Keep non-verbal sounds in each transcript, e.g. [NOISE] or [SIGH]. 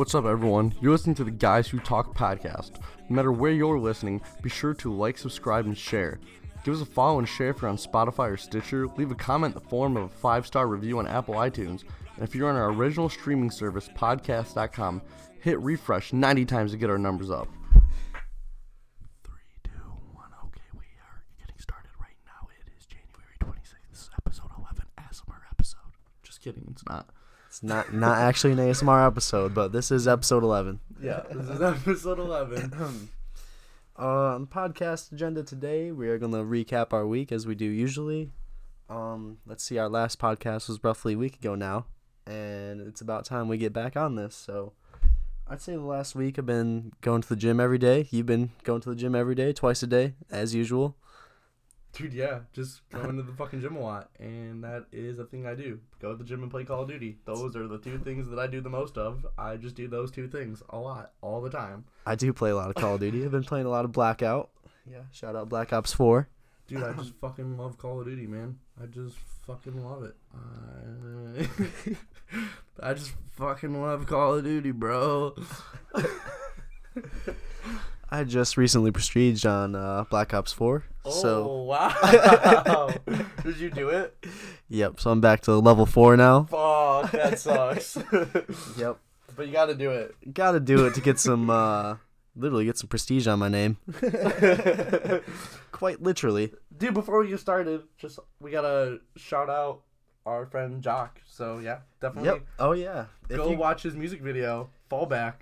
What's up, everyone? You're listening to the Guys Who Talk podcast. No matter where you're listening, be sure to like, subscribe, and share. Give us a follow and share if you're on Spotify or Stitcher. Leave a comment in the form of a five star review on Apple iTunes. And if you're on our original streaming service, podcast.com, hit refresh 90 times to get our numbers up. Three, two, one. Okay, we are getting started right now. It is January 26th. This is episode 11, ASMR episode. Just kidding, it's not. It's not not actually an ASMR episode, but this is episode eleven. Yeah, this is [LAUGHS] episode 11. [CLEARS THROAT] Uh, on podcast agenda today, we are going to recap our week as we do usually. Um, let's see, our last podcast was roughly a week ago now, and it's about time we get back on this. So, I'd say the last week I've been going to the gym every day. You've been going to the gym every day, twice a day, as usual. Dude, yeah, just going to the fucking gym a lot, and that is a thing I do. Go to the gym and play Call of Duty. Those are the two things that I do the most of. I just do those two things a lot, all the time. I do play a lot of Call of Duty. I've been playing a lot of Blackout. Yeah, shout out Black Ops Four. Dude, I [LAUGHS] just fucking love Call of Duty, man. I just fucking love it. I, [LAUGHS] I just fucking love Call of Duty, bro. [LAUGHS] I just recently prestiged on uh, Black Ops Four. So oh, wow. [LAUGHS] Did you do it? Yep. So I'm back to level four now. Fuck, that sucks. [LAUGHS] Yep. but you gotta do it. Got to do it to get some, uh, literally get some prestige on my name. [LAUGHS] Quite literally. Dude, before we get started, just we gotta shout out our friend Jaac. So yeah, definitely Yep. Oh yeah. If go you, watch his music video, Fallback.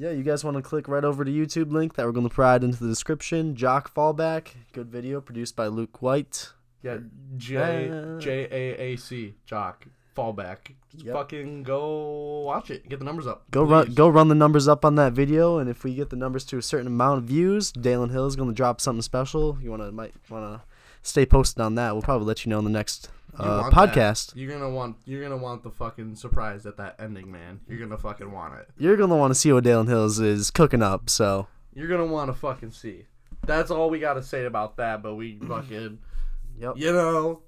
Yeah, you guys want to click right over to YouTube link that we're going to provide into the description. Jaac Fallback, good video produced by Luke White. Yeah, J J A A C Jaac Fallback. Just Yep. fucking go watch it. Get the numbers up. Go run, go run the numbers up on that video, and if we get the numbers to a certain amount of views, Dalen Hill is going to drop something special. You want to might want to stay posted on that. We'll probably let you know in the next uh, want that. podcast. You're gonna want you're gonna want the fucking surprise at that ending, man. You're gonna fucking want it. You're going to want to see what Dalen Hills is cooking up. So You're gonna want to fucking see. That's all we gotta say about that. But we [CLEARS THROAT] fucking, Yep. you know,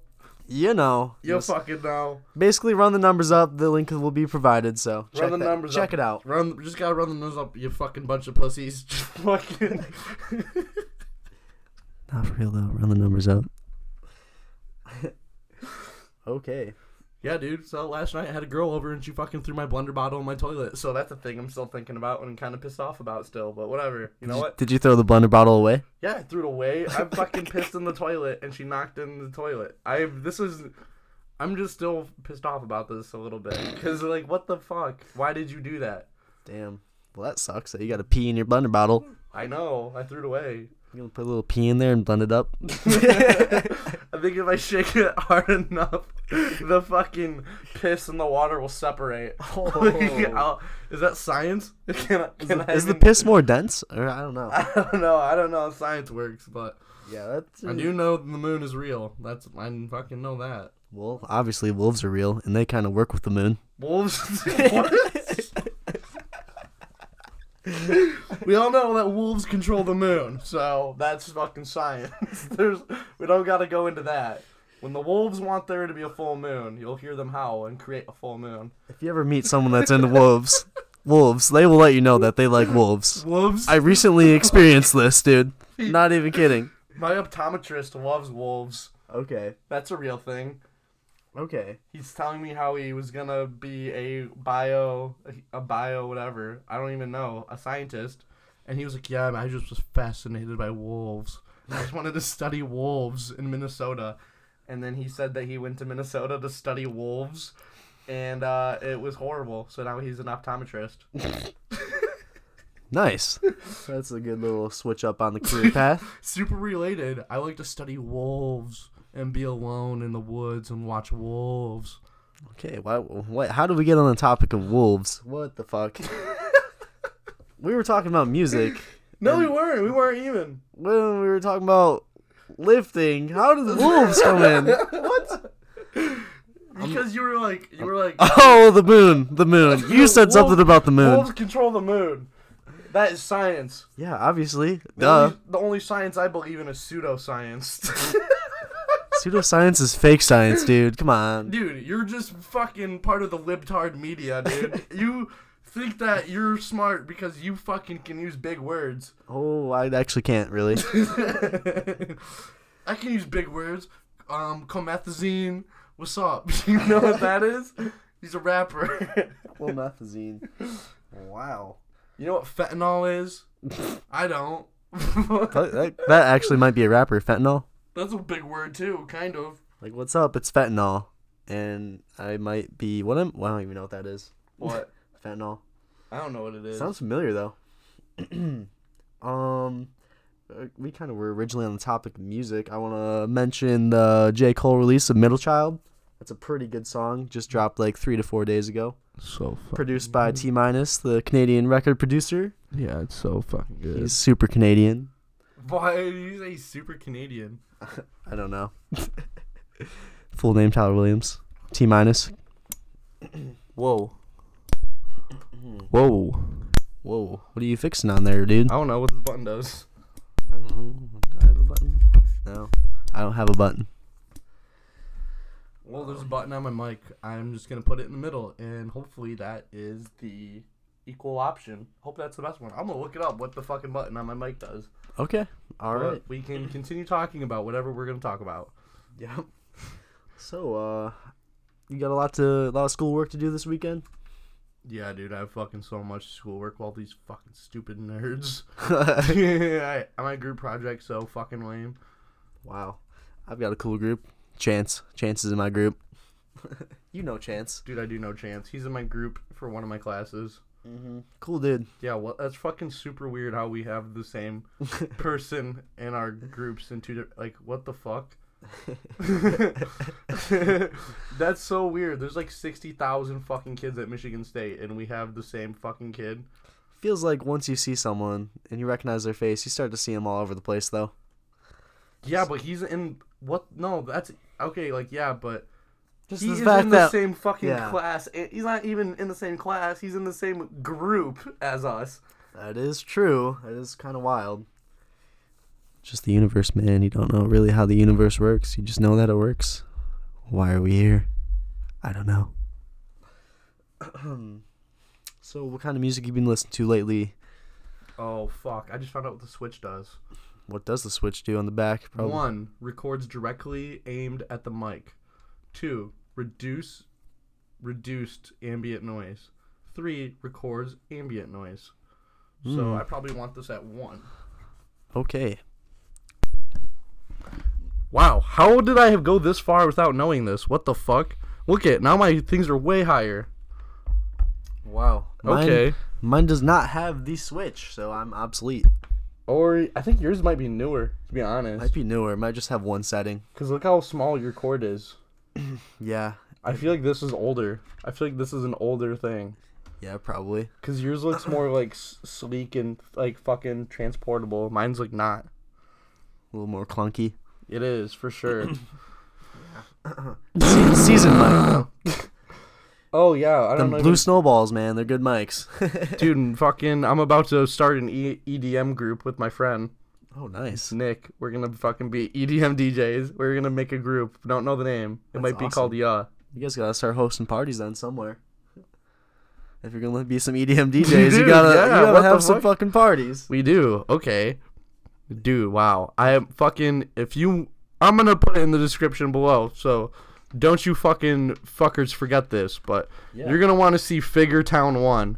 you know, you just fucking know. basically run the numbers up. The link will be provided. So check Run the that- numbers Check up. it out. Run, just gotta run the numbers up. You fucking bunch of pussies. [LAUGHS] Just fucking. [LAUGHS] Not for real though. Run the numbers up. [LAUGHS] okay. yeah, dude. So last night I had a girl over and she fucking threw my blender bottle in my toilet. So that's a thing I'm still thinking about and kind of pissed off about still. But whatever. You know what? Did you throw the blender bottle away? Yeah, I threw it away. [LAUGHS] I'm fucking pissed in the toilet, and she knocked in the toilet. I this is, I'm just still pissed off about this a little bit because like, what the fuck? Why did you do that? Damn. Well, that sucks. That you got to pee in your blender bottle. I know I threw it away. You gonna put a little pee in there and blend it up? [LAUGHS] I think if I shake it hard enough, the fucking piss and the water will separate. [LAUGHS] Oh. I'll- is that science? [LAUGHS] Can I, Is, can the, I is the piss more dense? Or I don't know. I don't know. I don't know how science works, but Yeah, that's. I do know the moon is real. That's I fucking know that. Well, obviously wolves are real, and they kind of work with the moon. Wolves. What? [LAUGHS] we all know that wolves control the moon, so that's fucking science. [LAUGHS] There's we don't got to go into that. When the wolves want there to be a full moon, you'll hear them howl and create a full moon. If you ever meet someone that's into wolves, [LAUGHS] wolves, they will let you know that they like wolves. Wolves. I recently experienced this, dude. Not even kidding. My optometrist loves wolves. Okay. That's a real thing. Okay. He's telling me how he was gonna be a bio, a bio whatever. I don't even know, a scientist. And he was like, "Yeah, I just was fascinated by wolves. I just wanted to study wolves in Minnesota." And then he said that he went to Minnesota to study wolves, and uh, it was horrible. So now he's an optometrist. [LAUGHS] Nice. [LAUGHS] That's a good little switch up on the career path. [LAUGHS] Super related. I like to study wolves and be alone in the woods and watch wolves. Okay. Why? What? How did we get on the topic of wolves? What the fuck? [LAUGHS] we were talking about music. No, we weren't. We weren't even. When we were talking about lifting, how did the wolves come in? [LAUGHS] what? Because you were like, you were like, [LAUGHS] Oh, the moon, the moon. You said something about the moon. wolves control the moon. That is science. Yeah, obviously. The, Duh. only, the only science I believe in is pseudoscience. Pseudoscience is fake science, dude. Come on. dude, you're just fucking part of the libtard media, dude. [LAUGHS] you think that you're smart because you fucking can use big words. Oh, I actually can't really. [LAUGHS] I can use big words. Um, comethazine. What's up? [LAUGHS] You know what that is? He's a rapper. Comethazine. Wow. you know what fentanyl is? I don't. That, that, that actually might be a rapper, fentanyl. That's a big word too, kind of. Like, what's up? It's fentanyl. And I might be. What am. Well, I don't even know what that is. [LAUGHS] What? Fentanyl. I don't know what it is. Sounds familiar, though. [CLEARS THROAT] um. uh, We kind of were originally on the topic of music. I want to mention the J. Cole release of Middle Child. That's a pretty good song. Just dropped like three to four days ago. so Produced by T Minus, the Canadian record producer. Yeah, it's so fucking good. He's super Canadian. Why do you say super Canadian? [LAUGHS] I don't know. [LAUGHS] Full name Tyler Williams. T minus. Whoa. Whoa. Whoa. What are you fixing on there, dude? I don't know what this button does. I don't know. Do I have a button? No. I don't have a button. Well, there's a button on my mic. I'm just gonna put it in the middle, and hopefully that is the equal option. Hope that's the best one. I'm gonna look it up. What the fucking button on my mic does. Okay. all right. But. We can continue talking about whatever we're gonna talk about. Yep. So, uh, you got a lot to, a lot of schoolwork to do this weekend. Yeah, dude, I have fucking so much schoolwork with all these fucking stupid nerds. [LAUGHS] [LAUGHS] I, my group project so fucking lame. wow. I've got a cool group. Chance. Chance is in my group. [LAUGHS] you know Chance. Dude, I do know Chance. He's in my group for one of my classes. Mm-hmm. Cool dude. Yeah, well, that's fucking super weird how we have the same [LAUGHS] person in our groups in two. Like, what the fuck? [LAUGHS] [LAUGHS] that's so weird. There's like 60,000 fucking kids at Michigan State, and we have the same fucking kid. Feels like once you see someone and you recognize their face, you start to see them all over the place, though. Yeah, but he's in. What? No, that's. Okay, like, yeah, but. Just he is fact in the that same fucking Yeah. class. He's not even in the same class. He's in the same group as us. that is true. That is kind of wild. Just the universe, man. You don't know really how the universe works. You just know that it works. Why are we here? I don't know. [CLEARS THROAT] so, what kind of music you been listening to lately? Oh fuck! I just found out what the Switch does. What does the switch do on the back? One records directly aimed at the mic. Two reduce reduced ambient noise. Three records ambient noise. So Hmm. I probably want this at one. Okay. Wow, how did I have go this far without knowing this? What the fuck? Look at now my things are way higher. Wow. Mine, Okay. Mine does not have the switch, so I'm obsolete. Or I think yours might be newer, to be honest. Might be newer. Might just have one setting. Cause look how small your cord is. [CLEARS THROAT] Yeah. I feel like this is older. I feel like this is an older thing. Yeah, probably. Cause yours looks more like s- sleek and like fucking transportable. Mine's like not. A little more clunky. It is for sure. [COUGHS] [COUGHS] Se- season mic. [COUGHS] oh yeah, I don't know. blue snowballs, man. They're good mics. [LAUGHS] Dude, fucking, I'm about to start an e- EDM group with my friend oh, nice. Nick. We're gonna fucking be EDM DJs. We're gonna make a group. Don't know the name. It That's might be awesome. called Yeah. You guys gotta start hosting parties then somewhere. If you're gonna be some EDM [LAUGHS] DJs, you gotta yeah, you gotta have some fuck? fucking parties. We do. Okay. Dude, wow. I am fucking if you I'm gonna put it in the description below, so don't you fucking fuckers forget this, but Yeah. you're gonna wanna see Figure Town One.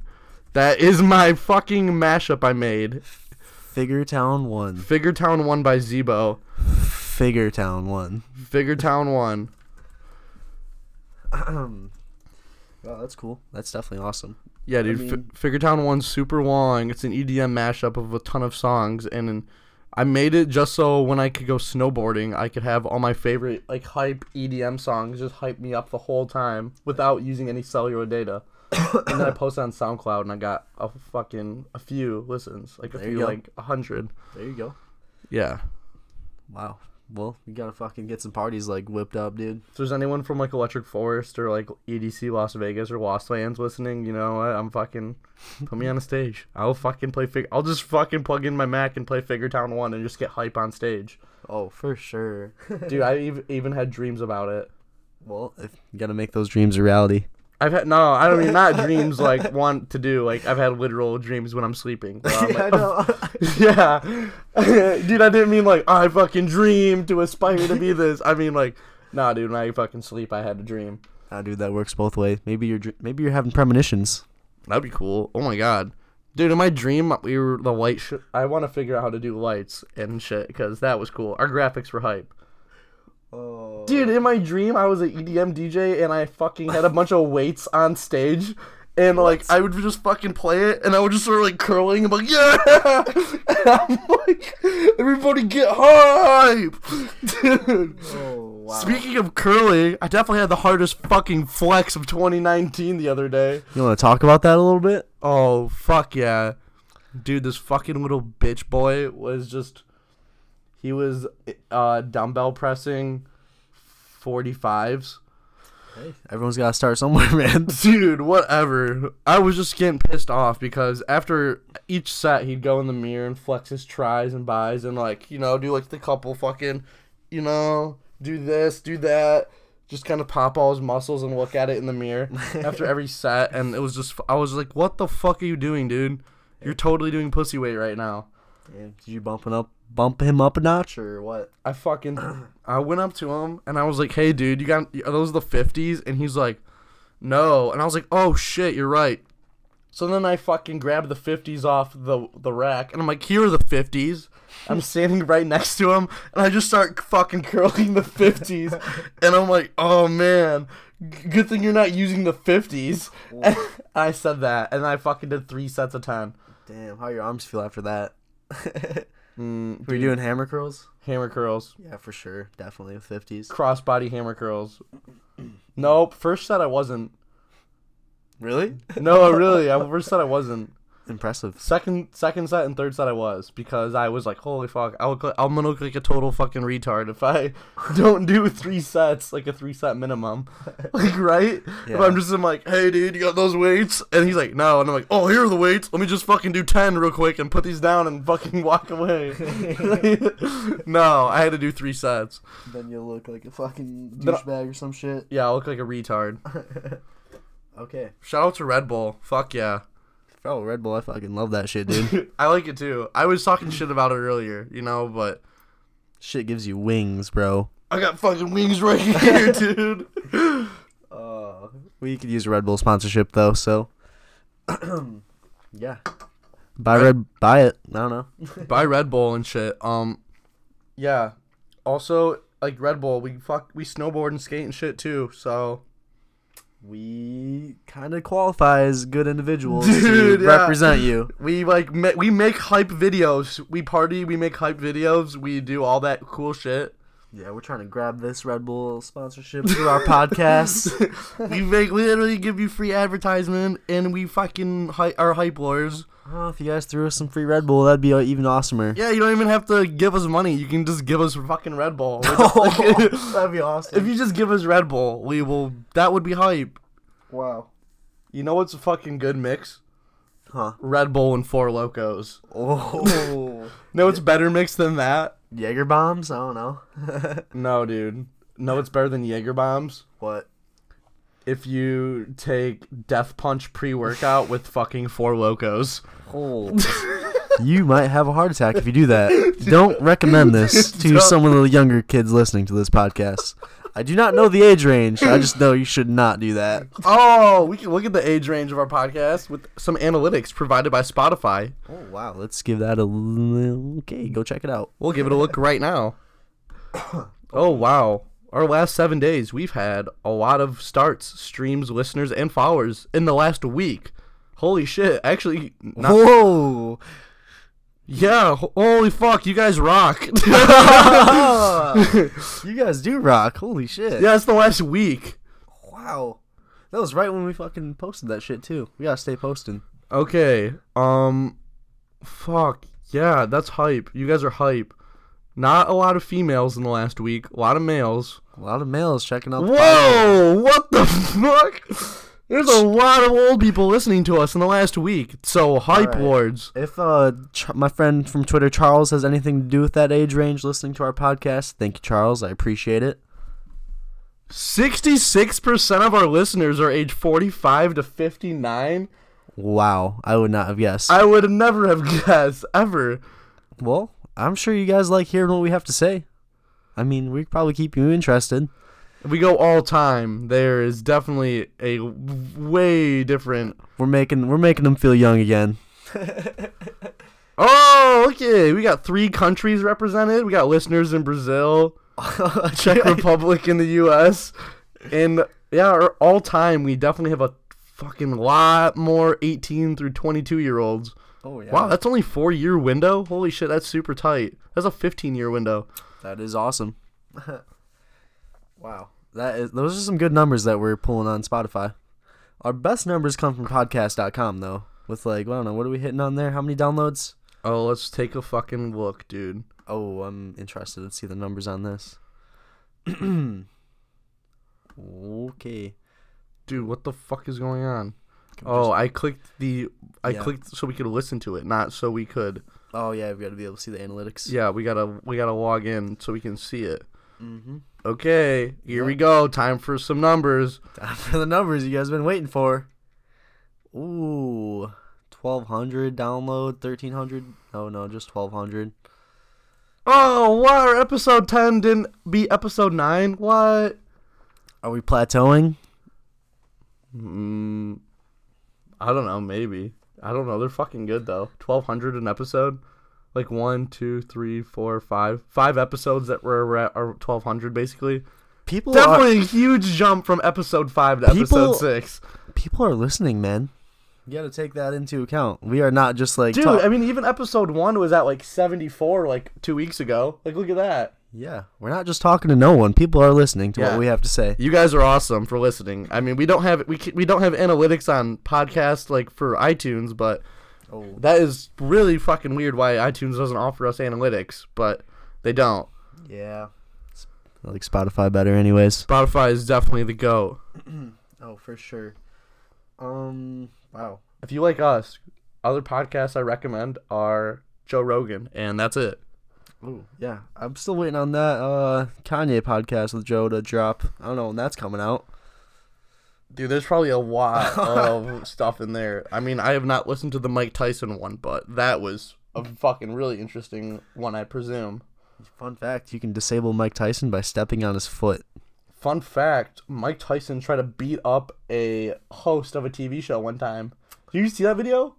That is my fucking mashup I made. Figure Town one. Figure Town One by Zebo. Figure Town one. Figure Town [LAUGHS] One. well, that's cool. That's definitely awesome. Yeah, dude. Fi mean- Figure Town One's super long. It's an EDM mashup of a ton of songs, and then I made it just so when I could go snowboarding, I could have all my favorite like hype EDM songs just hype me up the whole time without using any cellular data. And then I posted on SoundCloud, and I got a fucking a few listens, like a There you few, go. like a hundred. There you go. Yeah. Wow. Well, you gotta fucking get some parties like whipped up, dude. If there's anyone from like Electric Forest or like EDC Las Vegas or Lost Lands listening, you know what? I'm fucking [LAUGHS] put me on a stage. I'll fucking play fig. I'll just fucking plug in my Mac and play Figure Town One and just get hype on stage, Oh, for sure. dude. I [LAUGHS] ev- even had dreams about it. well, if you gotta make those dreams a reality. I've had no, I don't mean not [LAUGHS] dreams like want to do. Like I've had literal dreams when I'm sleeping. I'm [LAUGHS] yeah, like, oh, know. [LAUGHS] yeah, dude. I didn't mean like I fucking dream to aspire to be this. I mean like, nah, dude. When I fucking sleep, I had a dream. Nah, dude, that works both ways. Maybe you're maybe you're having premonitions. That'd be cool. Oh my god, dude. In my dream, we were the light. Sh- I want to figure out how to do lights and shit because that was cool. Our graphics were hype. Oh, Dude, in my dream, I was an EDM DJ and I fucking had a bunch of weights on stage. And like I would just fucking play it, and I would just start like curling. I'm like, yeah, [LAUGHS] and I'm like, everybody get hype, dude. Oh wow. Speaking of curling, I definitely had the hardest fucking flex of 2019 the other day. you want to talk about that a little bit? Oh fuck yeah, dude! This fucking little bitch boy was just. He was uh, dumbbell pressing 45s. Hey, everyone's got to start somewhere, [LAUGHS] man. Dude, whatever. I was just getting pissed off because after each set, he'd go in the mirror and flex his tries and buys and, like, you know, do like the couple fucking, you know, do this, do that. Just kind of pop all his muscles and look at it in the mirror [LAUGHS] after every set. And it was just, I was like, what the fuck are you doing, dude? You're totally doing pussy weight right now. Damn, did you bumping up, bump him up a notch or what? I fucking I went up to him and I was like, "Hey, dude, you got are those the 50s?" And he's like, "No." And I was like, "Oh shit, you're right." So then I fucking grabbed the 50s off the the rack and I'm like, "Here are the 50s." I'm [LAUGHS] standing right next to him and I just start fucking curling the 50s and I'm like, "Oh man, good thing you're not using the 50s." [LAUGHS] I said that and I fucking did 3 sets of 10. Damn, how your arms feel after that? [LAUGHS] Mm, Were you doing hammer curls? hammer curls. Yeah, for sure. Definitely 50s. crossbody hammer curls. Nope, first set I wasn't. Really? No, really, I first set I wasn't. Impressive. Second, second set and third set I was because I was like, holy fuck, I look like, I'm gonna look like a total fucking retard if I [LAUGHS] don't do three sets, like a three set minimum, [LAUGHS] like right? If I'm just I'm like, hey dude, you got those weights? And he's like, no, and I'm like, oh, here are the weights. Let me just fucking do ten real quick and put these down and fucking [LAUGHS] walk away. no, I had to do three sets. Then you look like a fucking douchebag or some shit. Yeah, I look like a retard. Okay. Shout out to Red Bull. Fuck yeah. Oh, Red Bull, I fucking love that shit, dude. [LAUGHS] I like it too. I was talking shit about it earlier, you know, but shit gives you wings, bro. I got fucking wings right here, [LAUGHS] dude. Uh, we could use a Red Bull sponsorship though, so [CLEARS THROAT] yeah. Buy Red- Red, buy it. I don't know. [LAUGHS] Buy Red Bull and shit. Um, yeah. Also, like Red Bull, we fuck, we snowboard and skate and shit too. So We kind of qualify as good individuals Dude, to yeah. represent you. [LAUGHS] we like ma- we make hype videos. We party. We make hype videos. We do all that cool shit. Yeah, we're trying to grab this Red Bull sponsorship through our podcast. [LAUGHS] we make we literally give you free advertisement, and we fucking hy- are hype lords. Oh, if you guys threw us some free Red Bull, that'd be uh, even awesomer. Yeah, you don't even have to give us money. You can just give us fucking Red Bull. [LAUGHS] [LAUGHS] that'd be awesome. if you just give us Red Bull, we will. That would be hype. wow. You know what's a fucking good mix? Huh. Red Bull and Four Lokos. Oh. [LAUGHS] No, it's better mix than that. Jaeger bombs? I don't know. No, dude. No, it's better than Jaeger bombs. what? If you take Death Punch pre-workout with fucking Four Lokos. Oh. [LAUGHS] you might have a heart attack if you do that. Don't recommend this [LAUGHS] to Don't. some of the younger kids listening to this podcast. I do not know the age range. I just know you should not do that. Oh, we can look at the age range of our podcast with some analytics provided by Spotify. Oh wow, let's give that a l- okay. Go check it out. We'll give it a look right now. [COUGHS] Oh wow. Our last seven days, we've had a lot of starts, streams, listeners, and followers in the last week. Holy shit! Actually, not, Whoa! yeah. Holy fuck! You guys rock. [LAUGHS] [LAUGHS] you guys do rock. Holy shit! yeah, it's the last week. Wow. That was right when we fucking posted that shit too. We gotta stay posting. Okay. Um. Fuck. Yeah, that's hype. You guys are hype. Not a lot of females in the last week. A lot of males. A lot of males checking out. the Whoa! What the fuck? There's a lot of old people listening to us in the last week. So hype lords. If uh, Ch- my friend from Twitter, Charles, has anything to do with that age range listening to our podcast, thank you, Charles. I appreciate it. 66% of our listeners are age 45 to 59. Wow, I would not have guessed. I would never have [LAUGHS] guessed ever. well, I'm sure you guys like hearing what we have to say. I mean, we could probably keep you interested. If we go all time, there is definitely a way different. We're making we're making them feel young again. [LAUGHS] Oh, okay. We got three countries represented. We got listeners in Brazil, [LAUGHS] Czech Republic, in the U.S. And yeah, all time, we definitely have a fucking lot more 18 through 22 year olds. Oh yeah. Wow, that's only four year window. Holy shit, that's super tight. That's a 15 year window. That is awesome. [LAUGHS] wow. That is those are some good numbers that we're pulling on Spotify. Our best numbers come from podcast.com though. With like, I don't know, what are we hitting on there? How many downloads? Oh, let's take a fucking look, dude. Oh, I'm interested to see the numbers on this. [CLEARS THROAT] okay. Dude, what the fuck is going on? Oh, I clicked the. I Yeah. clicked so we could listen to it, not so we could. Oh yeah, we got to be able to see the analytics. Yeah, we gotta we gotta log in so we can see it. Mm-hmm. Okay, here we go. Time for some numbers. Time for the numbers you guys been waiting for. Ooh, twelve hundred download, thirteen hundred. Oh no, just twelve hundred. Oh, what? Our episode ten didn't be episode nine. What? Are we plateauing? Mm, I don't know. Maybe. I don't know. They're fucking good though. Twelve hundred an episode. Like one, two, three, four, five, five episodes that were at are twelve hundred basically. People are Definitely a huge jump from episode five to People- episode six. people are listening, man. You got to take that into account. We are not just like Dude, talk- I mean, even episode one was at like 74 like two weeks ago. Like, look at that. Yeah, we're not just talking to no one. People are listening to Yeah. what we have to say. You guys are awesome for listening. I mean, we don't have we we don't have analytics on podcast like for iTunes, but Oh, that is really fucking weird. Why iTunes doesn't offer us analytics, but they don't. yeah. I like Spotify better, anyways. Spotify is definitely the go. [CLEARS THROAT] Oh, for sure. Um. Wow. If you like us, other podcasts I recommend are Joe Rogan, and that's it. Ooh, yeah. I'm still waiting on that uh Kanye podcast with Joe to drop. I don't know when that's coming out. Dude, there's probably a lot [LAUGHS] of stuff in there. I mean, I have not listened to the Mike Tyson one, but that was a fucking really interesting one, I presume. Fun fact: you can disable Mike Tyson by stepping on his foot. Fun fact Mike Tyson tried to beat up a host of a TV show one time. Did you see that video?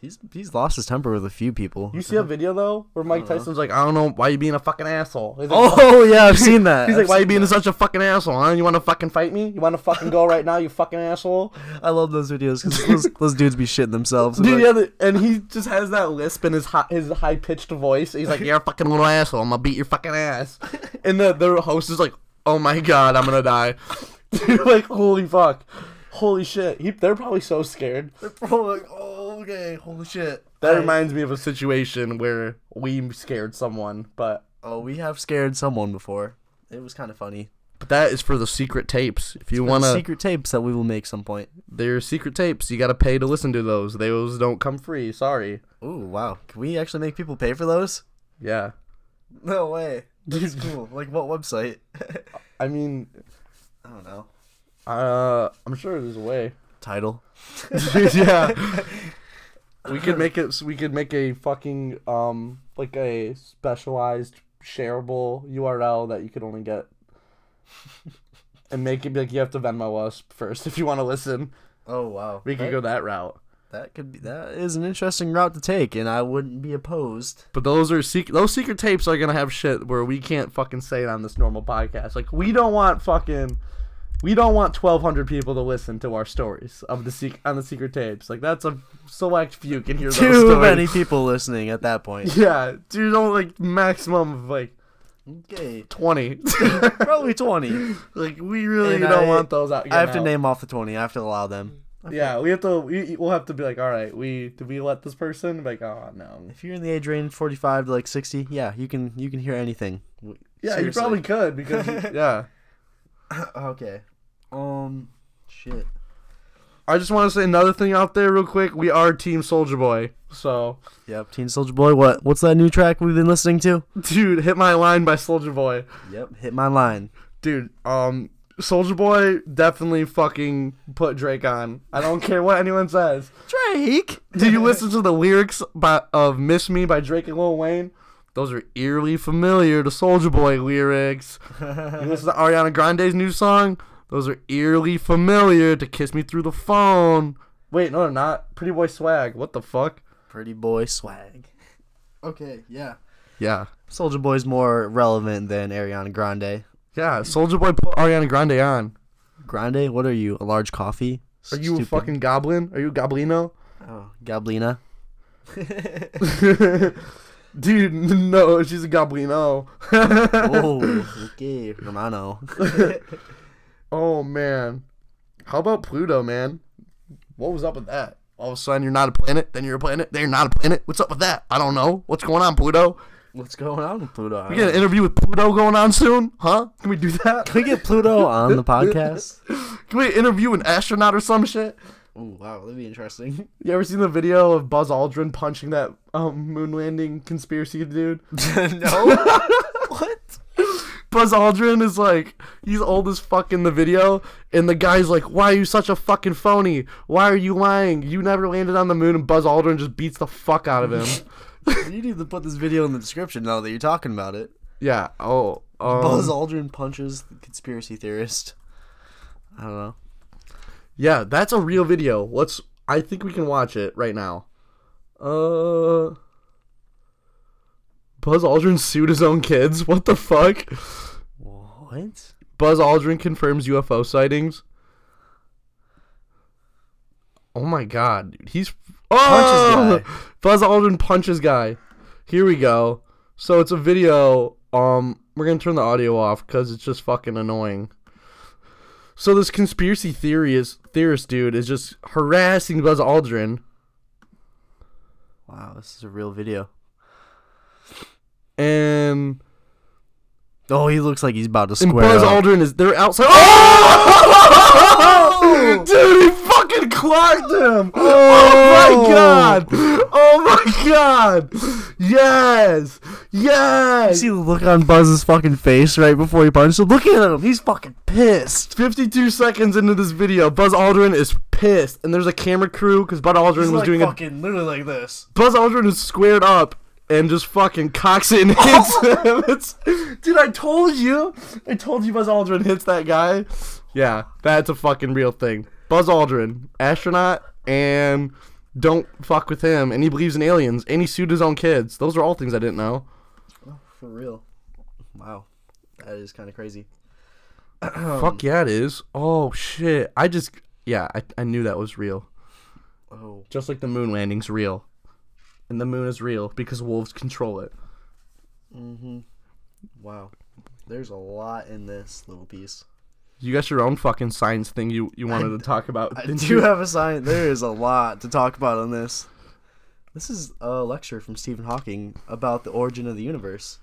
He's he's lost his temper with a few people. You see a video, though? Where Mike Uh-huh. Tyson's like, I don't know, why you being a fucking asshole? He's like, Oh [LAUGHS] yeah, I've seen that. [LAUGHS] He's like, I've why you being that. such a fucking asshole, huh? You want to fucking fight me? You want to fucking go right now, you fucking asshole? [LAUGHS] I love those videos because those, those dudes be shitting themselves. Dude, Like, yeah, and he just has that lisp in his high, his high pitched voice. He's like, "You're a fucking little asshole. I'm gonna beat your fucking ass." And the the host is like, "Oh my god, I'm gonna die." Dude, like, holy fuck, holy shit. He, they're probably so scared. They're probably like, oh, okay, holy shit. That I- reminds me of a situation where we scared someone, but Oh, we have scared someone before. It was kind of funny. but that is for the secret tapes. If you want to, secret tapes that we will make some point. they're secret tapes. You got to pay to listen to those. Those don't come free. Sorry. Ooh, wow. Can we actually make people pay for those? Yeah. No way. That's cool. [LAUGHS] Like what website? [LAUGHS] I mean, I don't know. uh, I'm sure there's a way. Title. [LAUGHS] yeah. We could make it. We could make a fucking um like a specialized shareable URL that you could only get, [LAUGHS] and make it be like you have to Venmo us first if you want to listen. Oh wow. We could that, go that route. That could be. That is an interesting route to take, and I wouldn't be opposed. But those are secret. Those secret tapes are gonna have shit where we can't fucking say it on this normal podcast. Like we don't want fucking. We don't want twelve hundred people to listen to our stories of the sec- on the secret tapes. Like that's a select few can hear Too stories. many people listening at that point. [LAUGHS] Yeah, dude, only like maximum of like Okay. twenty. [LAUGHS] Probably twenty. [LAUGHS] like we really And don't I- want those out. I have to name off the twenty. I have to allow them. Yeah, we have to. We, we'll have to be like, all right, we did we let this person? Like, oh no. If you're in the age range forty-five to like sixty, yeah, you can you can hear anything. Yeah, Seriously. you probably could because yeah. [COUGHS] okay. Um. Shit. I just want to say another thing out there real quick. We are Team Soulja Boy. So, Yep. Team Soulja Boy. What? What's that new track we've been listening to? dude, hit my line by Soulja Boy. Yep. Hit my line. Dude, um, Soulja Boy definitely fucking put Drake on. I don't care what anyone says. Drake. Did you listen to the lyrics by, of "Miss Me" by Drake and Lil Wayne? Those are eerily familiar to Soulja Boy lyrics. You listen to Ariana Grande's new song? Those are eerily familiar to "Kiss Me Through the Phone." Wait, no, they're not. Pretty Boy Swag. What the fuck? Pretty boy swag. Okay, yeah. Yeah, Soulja Boy's more relevant than Ariana Grande. yeah. Soulja Boy put Ariana Grande on. Grande, what are you? A large coffee? Are you a fucking goblin? Are you a goblino? Oh, Gablina. [LAUGHS] [LAUGHS] Dude, [LAUGHS] no, she's a goblino. oh, [LAUGHS] okay, Romano. [LAUGHS] oh man. How about Pluto, man? What was up with that? All of a sudden you're not a planet, then you're a planet, then you're not a planet. What's up with that? I don't know. What's going on, Pluto? What's going on with Pluto? We get an interview with Pluto going on soon? Huh? Can we do that? Can we get Pluto on the podcast? Can we interview an astronaut or some shit? Oh wow, that'd be interesting. [LAUGHS] You ever seen the video of Buzz Aldrin punching that um, moon landing conspiracy dude? [LAUGHS] no. [LAUGHS] what? Buzz Aldrin is like, he's old as fuck in the video, and the guy's like, Why are you such a fucking phony? Why are you lying? You never landed on the moon, and Buzz Aldrin just beats the fuck out of him. You need to put this video in the description now that you're talking about it. yeah, oh. Um, Buzz Aldrin punches the conspiracy theorist. I don't know. Yeah, that's a real video. Let's, I think we can watch it right now. Uh. Buzz Aldrin sued his own kids? What the fuck? What? Buzz Aldrin confirms UFO sightings. Oh my god, dude. He's oh! Punches guy. [LAUGHS] Buzz Aldrin punches guy. Here we go. So it's a video. Um, we're gonna turn the audio off because it's just fucking annoying. So this conspiracy theory is theorist dude is just harassing Buzz Aldrin, Wow, this is a real video. and Oh, he looks like he's about to and Buzz up. Aldrin is they're outside. Oh! [LAUGHS] Dude, he fucking clocked him. [LAUGHS] Oh. oh, my god. Oh my god. Yes. You Yes. see the look on Buzz's fucking face right before he punched him? Look at him. He's fucking pissed. 52 seconds into this video, Buzz Aldrin is pissed, and there's a camera crew because Buzz Aldrin was doing a fucking literally like this. Buzz Aldrin is squared up and just fucking cocks it and [LAUGHS] hits him. It's, dude, I told you. I told you Buzz Aldrin hits that guy. Yeah, that's a fucking real thing. Buzz Aldrin, astronaut, and don't fuck with him. And he believes in aliens, and he sued his own kids. Those are all things I didn't know. For real. Wow. That is kind of crazy. [CLEARS THROAT] fuck yeah, it is. Oh shit. I just, yeah, I, I knew that was real. Oh. Just like the moon landing's real. And the moon is real because wolves control it. Mm-hmm. Wow. There's a lot in this little piece. You got your own fucking science thing you, you wanted to talk about. I do you? have a science. There is a lot to talk about on this. This is a lecture from Stephen Hawking about the origin of the universe.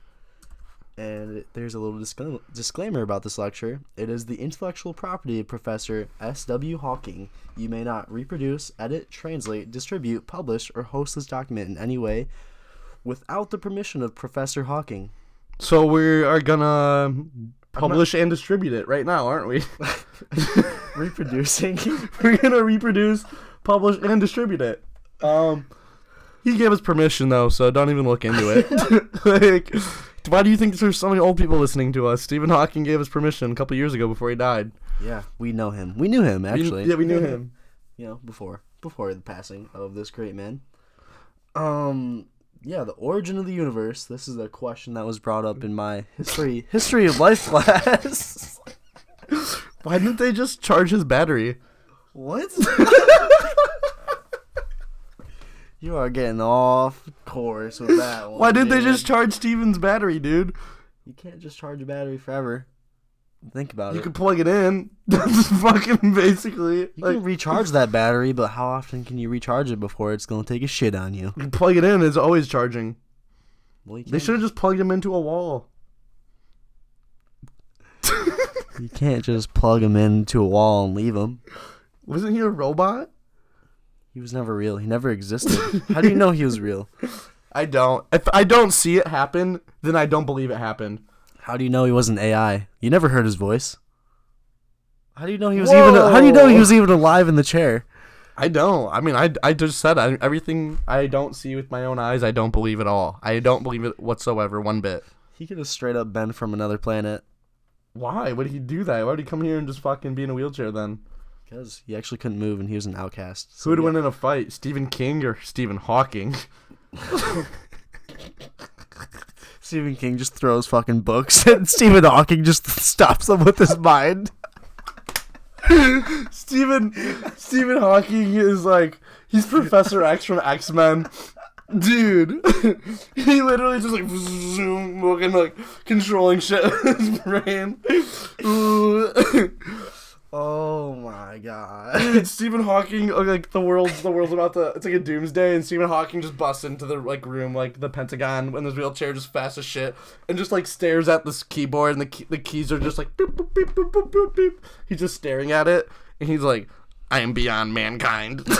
And it- there's a little disclaim- disclaimer about this lecture. It is the intellectual property of Professor S.W. Hawking. You may not reproduce, edit, translate, distribute, publish, or host this document in any way without the permission of Professor Hawking. So we are gonna publish and distribute it right now, aren't we? [LAUGHS] Reproducing? [LAUGHS] We're gonna reproduce, publish, and distribute it. Um, he gave us permission though, so don't even look into it. [LAUGHS] like, why do you think there's so many old people listening to us? Stephen Hawking gave us permission a couple years ago before he died. yeah, we know him. We knew him, We- actually. yeah, we knew him. you know, before before the passing of this great man. Um, yeah, the origin of the universe. This is a question that was brought up in mm. my history history of life class. [LAUGHS] Why didn't they just charge his battery? what? [LAUGHS] you are getting off course with that [LAUGHS] one. Why did they dude. just charge Steven's battery, dude? You can't just charge a battery forever. Think about it. You it. could plug it in. [LAUGHS] That's fucking basically You like can recharge that battery, but how often can you recharge it before it's gonna take a shit on you? you plug it in. It's always charging. Well, They should have just plugged him into a wall. [LAUGHS] you can't just plug him into a wall and leave him. Wasn't he a robot? He was never real. He never existed. How do you know he was real? [LAUGHS] I don't. If I don't see it happen, then I don't believe it happened. How do you know he wasn't AI? You never heard his voice. How do you know he was even? How do you know he was even alive in the chair? I don't. I mean, I, I just said I, everything I don't see with my own eyes. I don't believe at all. I don't believe it whatsoever, one bit. He could have straight up been from another planet Why would he do that? Why would he come here and just fucking be in a wheelchair then? because he actually couldn't move and he was an outcast. So Who would win in a fight, Stephen King or Stephen Hawking? [LAUGHS] [LAUGHS] [LAUGHS] Stephen King just throws fucking books, [LAUGHS] and Stephen Hawking just [LAUGHS] stops them with his mind. Stephen Stephen Hawking is like he's Professor X from X Men. Dude, he literally just like zoom, looking like controlling shit with his brain. Oh my god. [LAUGHS] Dude, Stephen Hawking, uh, like the world's the world's about to. It's like a doomsday, and Stephen Hawking just busts into the like room, like the Pentagon, in his wheelchair, just fast as shit, and just like stares at this keyboard, and the key, the keys are just like beep, beep, beep, beep, beep, beep, beep. He's just staring at it, and he's like, "I am beyond mankind." [LAUGHS]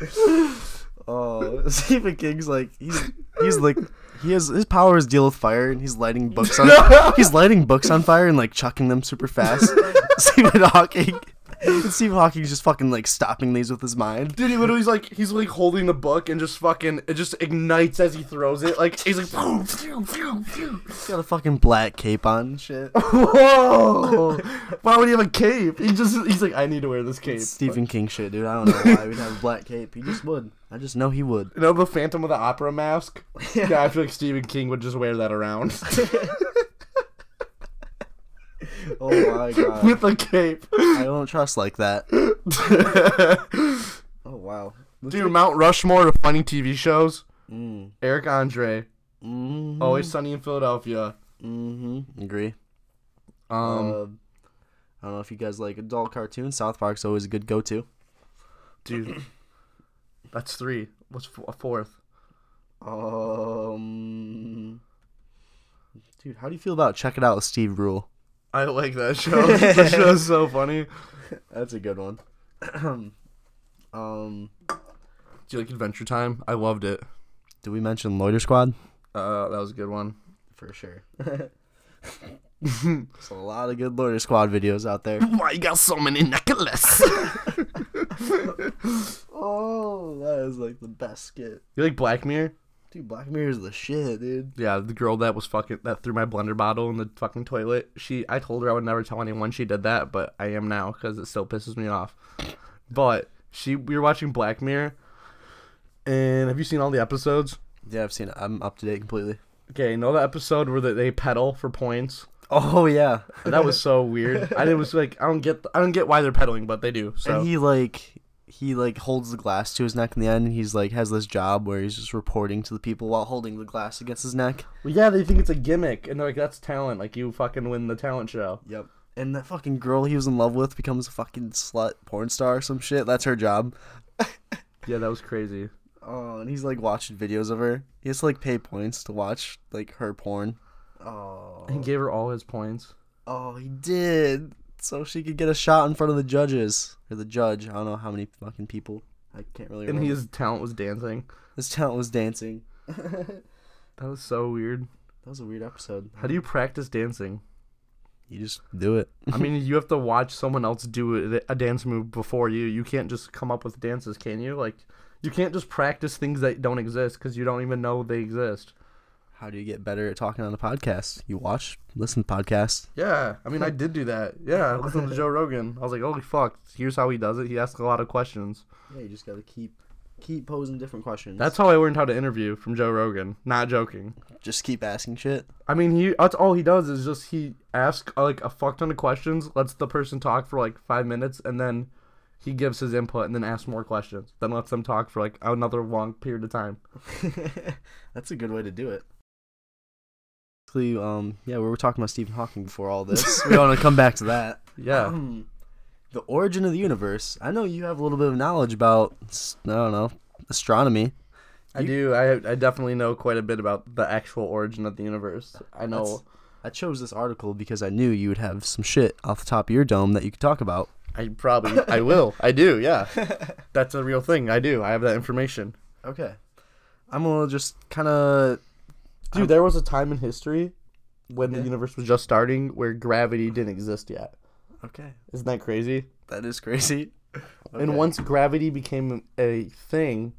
[LAUGHS] Oh, [LAUGHS] Stephen King's like he's he's like he has his powers deal with fire and he's lighting books on [LAUGHS] he's lighting books on fire and like chucking them super fast. [LAUGHS] Stephen Hawking and Stephen Hawking's just fucking like stopping these with his mind. Dude, he literally is like he's like holding the book and just fucking it just ignites as he throws it. Like he's like, "Phew, phew, phew, phew." He's got a fucking black cape on and shit. whoa! Why would he have a cape? He just he's like, I need to wear this cape. Stephen King shit, dude. I don't know why we'd have a black cape. He just would. I just know he would. You know the Phantom of the Opera mask? [LAUGHS] Yeah, I feel like Stephen King would just wear that around [LAUGHS] Oh my god. with a cape. I don't trust like that. [LAUGHS] Oh wow. Dude, Mount Rushmore of funny TV shows. Mm. Eric Andre, Mm-hmm. Always Sunny in Philadelphia. Mm-hmm. Agree. Um, uh, I don't know if you guys like adult cartoons. South Park's always a good go-to. dude, that's three. What's f- a fourth? Um, dude, how do you feel about Check It Out with Steve Brule? I like that show. [LAUGHS] that show's so funny. That's a good one. [CLEARS THROAT] um, Do you like Adventure Time? I loved it. did we mention Loiter Squad? Uh, that was a good one. For sure. [LAUGHS] There's a lot of good Loiter Squad videos out there. [LAUGHS] Why you got so many necklaces? [LAUGHS] Oh, that is like the best skit. you like Black Mirror? Dude, Black Mirror is the shit, dude. Yeah, the girl that was fucking that threw my blender bottle in the fucking toilet. She, I told her I would never tell anyone she did that, but I am now because it still pisses me off. But she, we were watching Black Mirror, and have you seen all the episodes? Yeah, I've seen it. I'm up to date completely. Okay, you know the episode where they, they pedal for points? Oh yeah. That was so weird. I it was like I don't get I don't get why they're pedaling, but they do. So And he like he like holds the glass to his neck in the end. And he's like has this job where he's just reporting to the people while holding the glass against his neck. well, yeah, they think it's a gimmick, and they're like, "That's talent. Like you fucking win the talent show." Yep. And that fucking girl he was in love with becomes a fucking slut porn star or some shit. That's her job. [LAUGHS] Yeah, that was crazy. Oh, and he's like watching videos of her. He has to like pay points to watch like her porn. Oh. He gave her all his points. Oh, he did. So she could get a shot in front of the judges or the judge. I don't know how many fucking people. I can't really. And remember. his talent was dancing. His talent was dancing. [LAUGHS] that was so weird. That was a weird episode. How do you practice dancing? You just do it. I mean, [LAUGHS] you have to watch someone else do a, a dance move before you. You can't just come up with dances, can you? Like, you can't just practice things that don't exist because you don't even know they exist. How do you get better at talking on a podcast? You watch, listen to podcasts. Yeah, I mean, I did do that. Yeah, I listened to Joe Rogan. I was like, holy fuck, here's how he does it. He asks a lot of questions. Yeah, you just gotta keep keep posing different questions. That's how I learned how to interview from Joe Rogan. Not joking. just keep asking shit. I mean, he that's all he does is just he asks uh, like a fuck ton of questions, lets the person talk for like five minutes, and then he gives his input and then asks more questions. Then lets them talk for like another long period of time. [LAUGHS] That's a good way to do it. Basically, um, yeah, we were talking about Stephen Hawking before all this. [LAUGHS] we want to come back to that. Yeah. Um, the origin of the universe. I know you have a little bit of knowledge about, s- I don't know, astronomy. I do. I I definitely know quite a bit about the actual origin of the universe. I know. I chose this article because I knew you would have some shit off the top of your dome that you could talk about. I probably. I will. I do. Yeah. [LAUGHS] That's a real thing. I do. I have that information. Okay. I'm gonna just kind of. Dude, I'm- there was a time in history when the universe was just starting where gravity didn't exist yet. Okay, Isn't that crazy? that is crazy. [LAUGHS] And once gravity became a thing,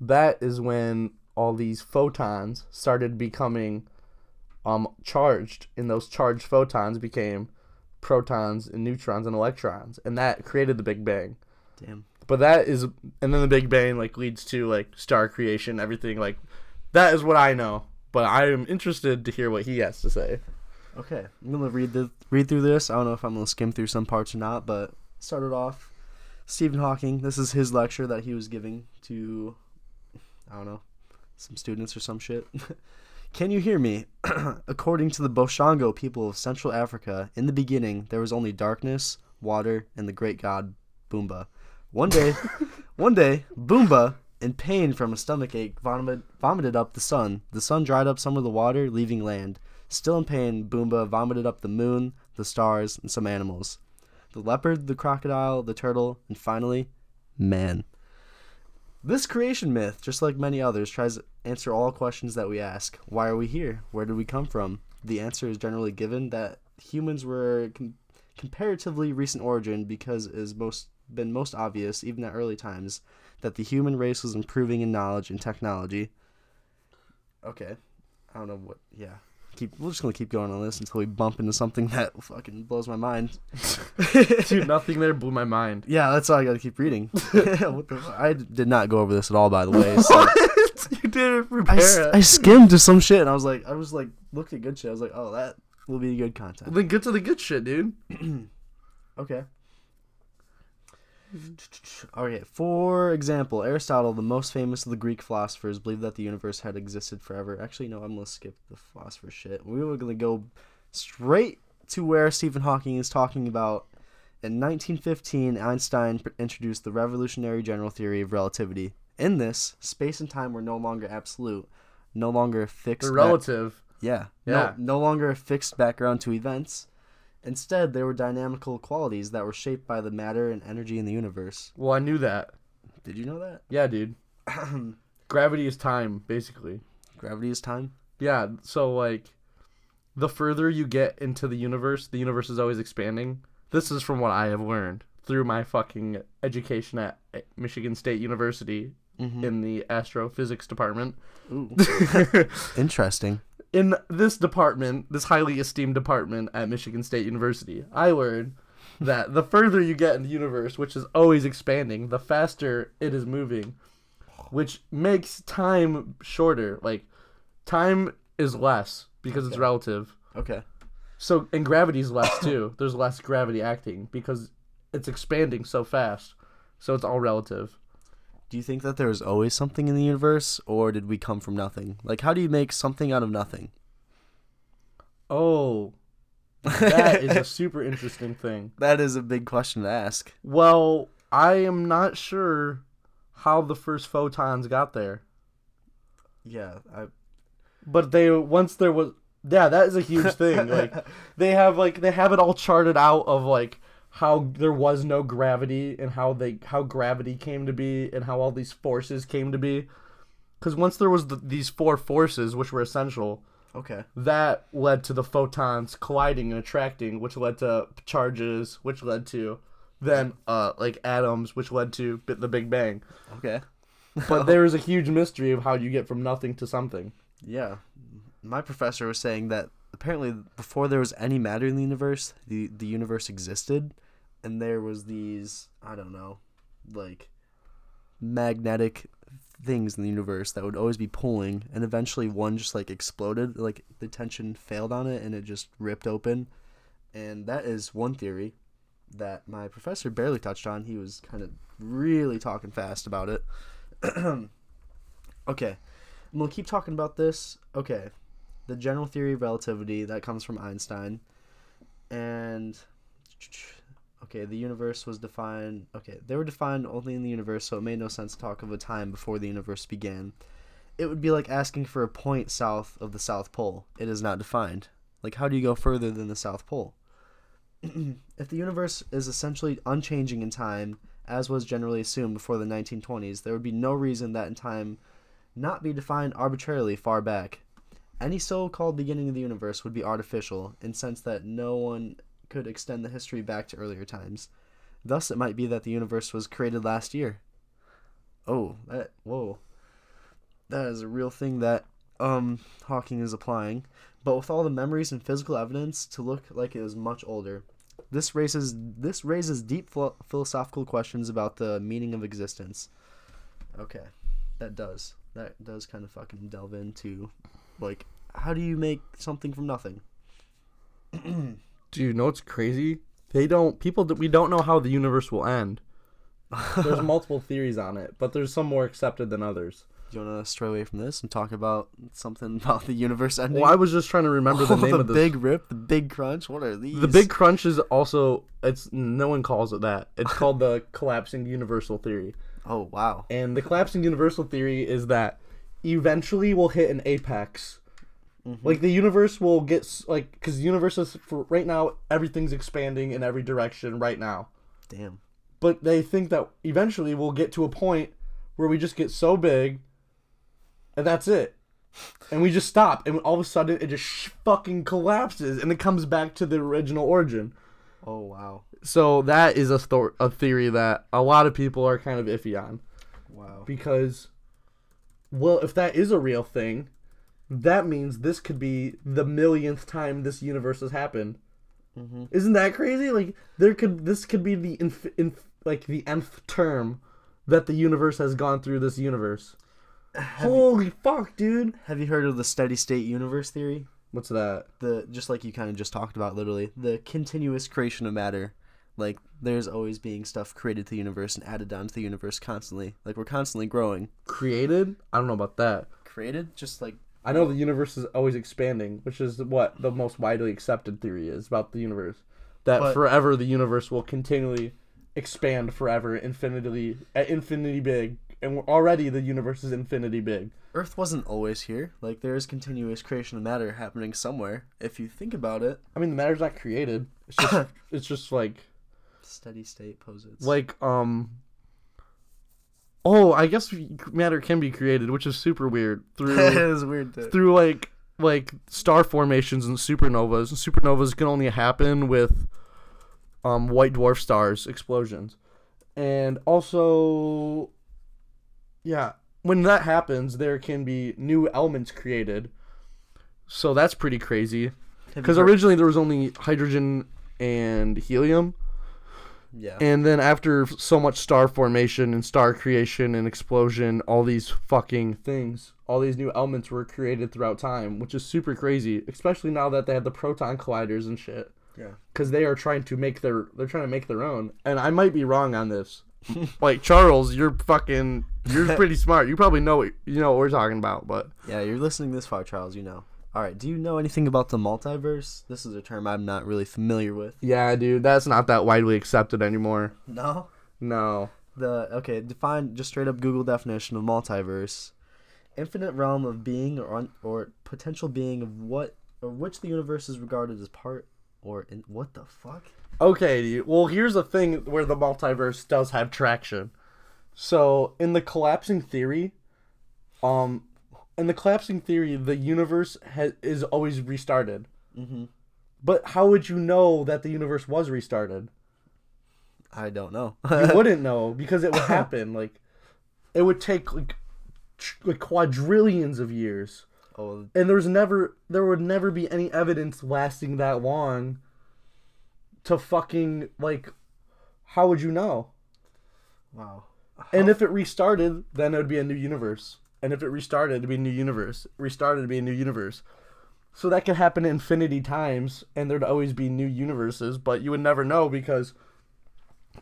that is when all these photons started becoming um charged, and those charged photons became protons and neutrons and electrons, and that created the Big Bang. damn. But that is, and then the Big Bang like leads to like star creation, everything like that is what I know. But I am interested to hear what he has to say. Okay, I'm gonna read the read through this. I don't know if I'm gonna skim through some parts or not, but started off. Stephen Hawking. This is his lecture that he was giving to, I don't know, some students or some shit. [LAUGHS] Can you hear me? [CLEARS THROAT] According to the Boshongo people of Central Africa, in the beginning there was only darkness, water, and the great god Bumba. One day, [LAUGHS] one day, Bumba, in pain from a stomach ache, vomited, vomited up the sun. The sun dried up some of the water, leaving land. Still in pain, Bumba vomited up the moon, the stars, and some animals. The leopard, the crocodile, the turtle, and finally, man. This creation myth, just like many others, tries to answer all questions that we ask. Why are we here? Where did we come from? The answer is generally given that humans were com- comparatively recent origin because it has most been most obvious, even at early times, that the human race was improving in knowledge and technology. Okay, I don't know what. Yeah, keep. We're just gonna keep going on this until we bump into something that [LAUGHS] fucking blows my mind. [LAUGHS] Dude, nothing there blew my mind. Yeah, that's all I gotta keep reading. [LAUGHS] what the fuck? I did not go over this at all, by the way. So you didn't I, prepare. s-. I skimmed to some shit, and I was like, I was like, looked at good shit. I was like, oh, that will be good content. then get to the good shit, dude. [CLEARS THROAT] Okay. Mm-hmm. Okay, for example, Aristotle, the most famous of the Greek philosophers, believed that the universe had existed forever. Actually, no, I'm gonna skip the philosopher shit. We were gonna go straight to where Stephen Hawking is talking about. In 1915, Einstein pr- introduced the revolutionary general theory of relativity. In this, space and time were no longer absolute, no longer fixed. The back- relative. yeah. Yeah. No, no longer a fixed background to events. Instead, they were dynamical qualities that were shaped by the matter and energy in the universe. Well, I knew that. Did you know that? [CLEARS THROAT] Yeah, dude. Gravity is time, basically. Gravity is time. Yeah, so like the further you get into the universe, the universe is always expanding. This is from what I have learned through my fucking education at Michigan State University Mm-hmm. in the astrophysics department. Ooh. [LAUGHS] Interesting. In this department, this highly esteemed department at Michigan State University, I learned that the further you get in the universe, which is always expanding, the faster it is moving, which makes time shorter. Like time is less because it's Okay. relative. Okay. So and gravity's less too. There's less gravity acting because it's expanding so fast. So it's all relative. Do you think that there is always something in the universe, or did we come from nothing? Like, how do you make something out of nothing? Oh, that is a super interesting thing. [LAUGHS] that is a big question to ask. Well, I am not sure how the first photons got there, Yeah. I, but they once there was yeah, that is a huge thing. Like [LAUGHS] they have like they have it all charted out of like how there was no gravity and how they how gravity came to be and how all these forces came to be. Because once there was the, these four forces which were essential, okay. that led to the photons colliding and attracting, which led to charges, which led to then uh like atoms, which led to the Big Bang. Okay. But [LAUGHS] there is a huge mystery of how you get from nothing to something. Yeah. My professor was saying that apparently before there was any matter in the universe, the the universe existed and there was these, I don't know, like magnetic things in the universe that would always be pulling and eventually one just like exploded, like the tension failed on it and it just ripped open. And that is one theory that my professor barely touched on. He was kind of really talking fast about it. [CLEARS THROAT] okay. We'll keep talking about this. Okay. The general theory of relativity that comes from Einstein. And okay, the universe was defined okay, they were defined only in the universe, so it made no sense to talk of a time before the universe began. It would be like asking for a point south of the South Pole. It is not defined. Like how do you go further than the South Pole? [CLEARS THROAT] if the universe is essentially unchanging in time, as was generally assumed before the 1920s, there would be no reason that in time not be defined arbitrarily far back. Any so-called beginning of the universe would be artificial in sense that no one could extend the history back to earlier times. Thus, it might be that the universe was created last year. Oh, that whoa, that is a real thing that um Hawking is applying, but with all the memories and physical evidence to look like it was much older. This raises this raises deep philo- philosophical questions about the meaning of existence. Okay, that does that does kind of fucking delve into, like, how do you make something from nothing? [CLEARS THROAT] Do you know what's crazy? They don't. People. We don't know how the universe will end. [LAUGHS] There's multiple theories on it, but there's some more accepted than others. Do you want to stray away from this and talk about something [LAUGHS] about the universe ending? Well, I was just trying to remember the [LAUGHS] Oh, name the of this. big rip, the big crunch. What are these? The big crunch is also. It's no one calls it that. It's called the collapsing universal theory. Oh wow. And the collapsing universal theory is that eventually we'll hit an apex. Mm-hmm. Like the universe will get like because the universe is for right now everything's expanding in every direction right now. Damn. But they think that eventually we'll get to a point where we just get so big, and that's it, and we just stop, and all of a sudden it just sh- fucking collapses, and it comes back to the original origin. Oh wow. So that is a thor- a theory that a lot of people are kind of iffy on Wow. because well if that is a real thing that means this could be the millionth time this universe has happened Mhm. isn't that crazy like there could this could be the inf- inf- like the nth term that the universe has gone through this universe holy fuck dude Have you heard of the steady state universe theory? what's that The just like you kind of just talked about, literally the continuous creation of matter. Like there's always being stuff created to the universe and added down to the universe constantly. Like we're constantly growing. created i don't know about that Created, just like i know the universe is always expanding which is what the most widely accepted theory is about the universe that But- forever the universe will continually expand forever infinitely at infinity big and already the universe is infinity big Earth wasn't always here. Like there is continuous creation of matter happening somewhere. If you think about it, i mean the matter's not created it's just [LAUGHS] it's just like steady state poses. like um oh i guess matter can be created which is super weird [LAUGHS] through is weird. To, through like like star formations and supernovas. And supernovas can only happen with um white dwarf stars explosions. And also yeah, when that happens there can be new elements created. So that's pretty crazy cuz originally there was only hydrogen and helium yeah. and then after so much star formation and star creation and explosion, all these fucking things, all these new elements were created throughout time, which is super crazy, especially now that they have the proton colliders and shit. Yeah. Cuz they are trying to make their they're trying to make their own. And I might be wrong on this. [LAUGHS] like Charles, you're fucking you're [LAUGHS] pretty smart. You probably know what, you know what we're talking about, but Yeah, you're listening this far, Charles. You know. All right. Do you know anything about the multiverse? This is a term I'm not really familiar with. yeah, dude, that's not that widely accepted anymore. No. No. The okay, define just straight up Google definition of multiverse: infinite realm of being or un, or potential being of what or which the universe is regarded as part or in what the fuck? Okay, dude. well, here's the thing where the multiverse does have traction. So, in the collapsing theory, um, in the collapsing theory, the universe has is always restarted. Mm-hmm. But how would you know that the universe was restarted? I don't know. You [LAUGHS] wouldn't know because it would [LAUGHS] happen. Like, it would take like, tr- like quadrillions of years, oh, and there's never there would never be any evidence lasting that long. To fucking like, how would you know? wow. And if it restarted, then it would be a new universe. And if it restarted, it'd be a new universe. Restarted, it'd be a new universe. So that could happen infinity times, and there'd always be new universes, but you would never know because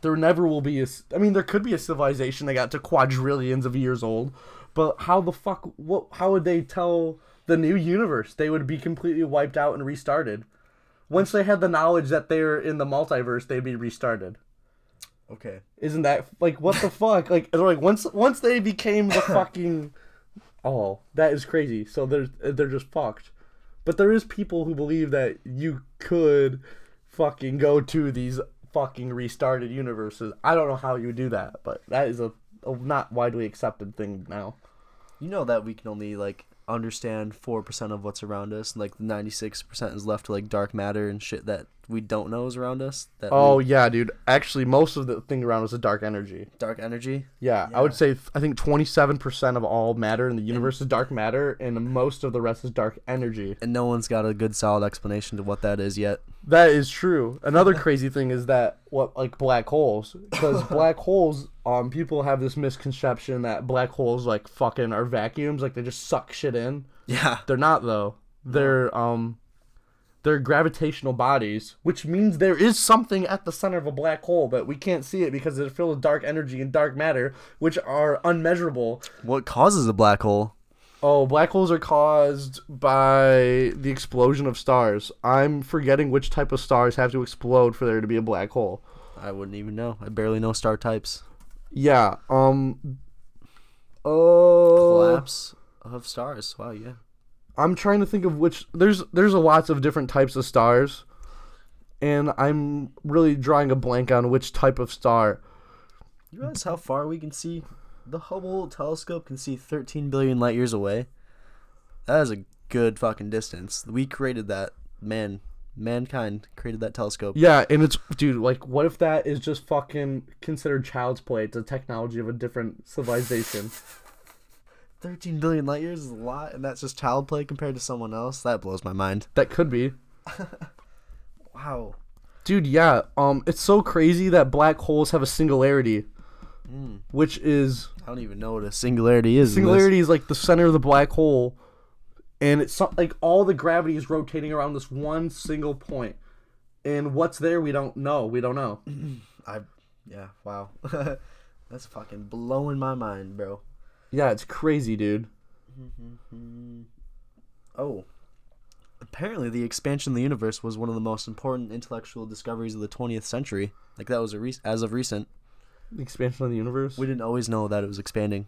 there never will be a. I mean, there could be a civilization that got to quadrillions of years old, but how the fuck? What? How would they tell the new universe? They would be completely wiped out and restarted. Once they had the knowledge that they're in the multiverse, they'd be restarted. Okay. Isn't that like what the fuck? Like they're like once once they became the [COUGHS] fucking oh that is crazy. So they're they're just fucked. But there is people who believe that you could fucking go to these fucking restarted universes. I don't know how you would do that, but that is a, a not widely accepted thing now. You know that we can only like understand four percent of what's around us, and like ninety six percent is left to like dark matter and shit that we don't know is around us. That Oh we, yeah, dude. Actually, most of the thing around us is dark energy. dark energy. Yeah, I would say I think twenty seven percent of all matter in the universe is dark matter, and most of the rest is dark energy. And no one's got a good solid explanation to what that is yet. That is true. Another [LAUGHS] crazy thing is that what like black holes, because [LAUGHS] black holes, um, people have this misconception that black holes like fucking are vacuums, like they just suck shit in. Yeah. They're not though. They're um, they're gravitational bodies, which means there is something at the center of a black hole, but we can't see it because it's filled with dark energy and dark matter, which are unmeasurable. What causes a black hole? Oh, black holes are caused by the explosion of stars. I'm forgetting which type of stars have to explode for there to be a black hole. I wouldn't even know. I barely know star types. Yeah. Um. Oh. Collapse of stars. Wow. Yeah. I'm trying to think of which. There's there's a lots of different types of stars, and I'm really drawing a blank on which type of star. You realize how far we can see? The Hubble telescope can see 13 billion light years away. That is a good fucking distance. We created that. Man, mankind created that telescope. Yeah, and it's dude. Like, what if that is just fucking considered child's play? It's a technology of a different civilization. [LAUGHS] 13 billion light years is a lot, and that's just child play compared to someone else. That blows my mind. that could be. [LAUGHS] Wow. Dude, yeah. Um, it's so crazy that black holes have a singularity, Hmm. which is I don't even know what a singularity is. in singularity is like the center of the black hole, and it's like all the gravity is rotating around this one single point. point, and what's there we don't know. We don't know. [CLEARS THROAT] I, yeah. Wow. [LAUGHS] that's fucking blowing my mind, bro. Yeah, it's crazy, dude. [LAUGHS] Oh. Apparently, the expansion of the universe was one of the most important intellectual discoveries of the 20th century. Like that was a re- as of recent. The expansion of the universe. We didn't always know that it was expanding.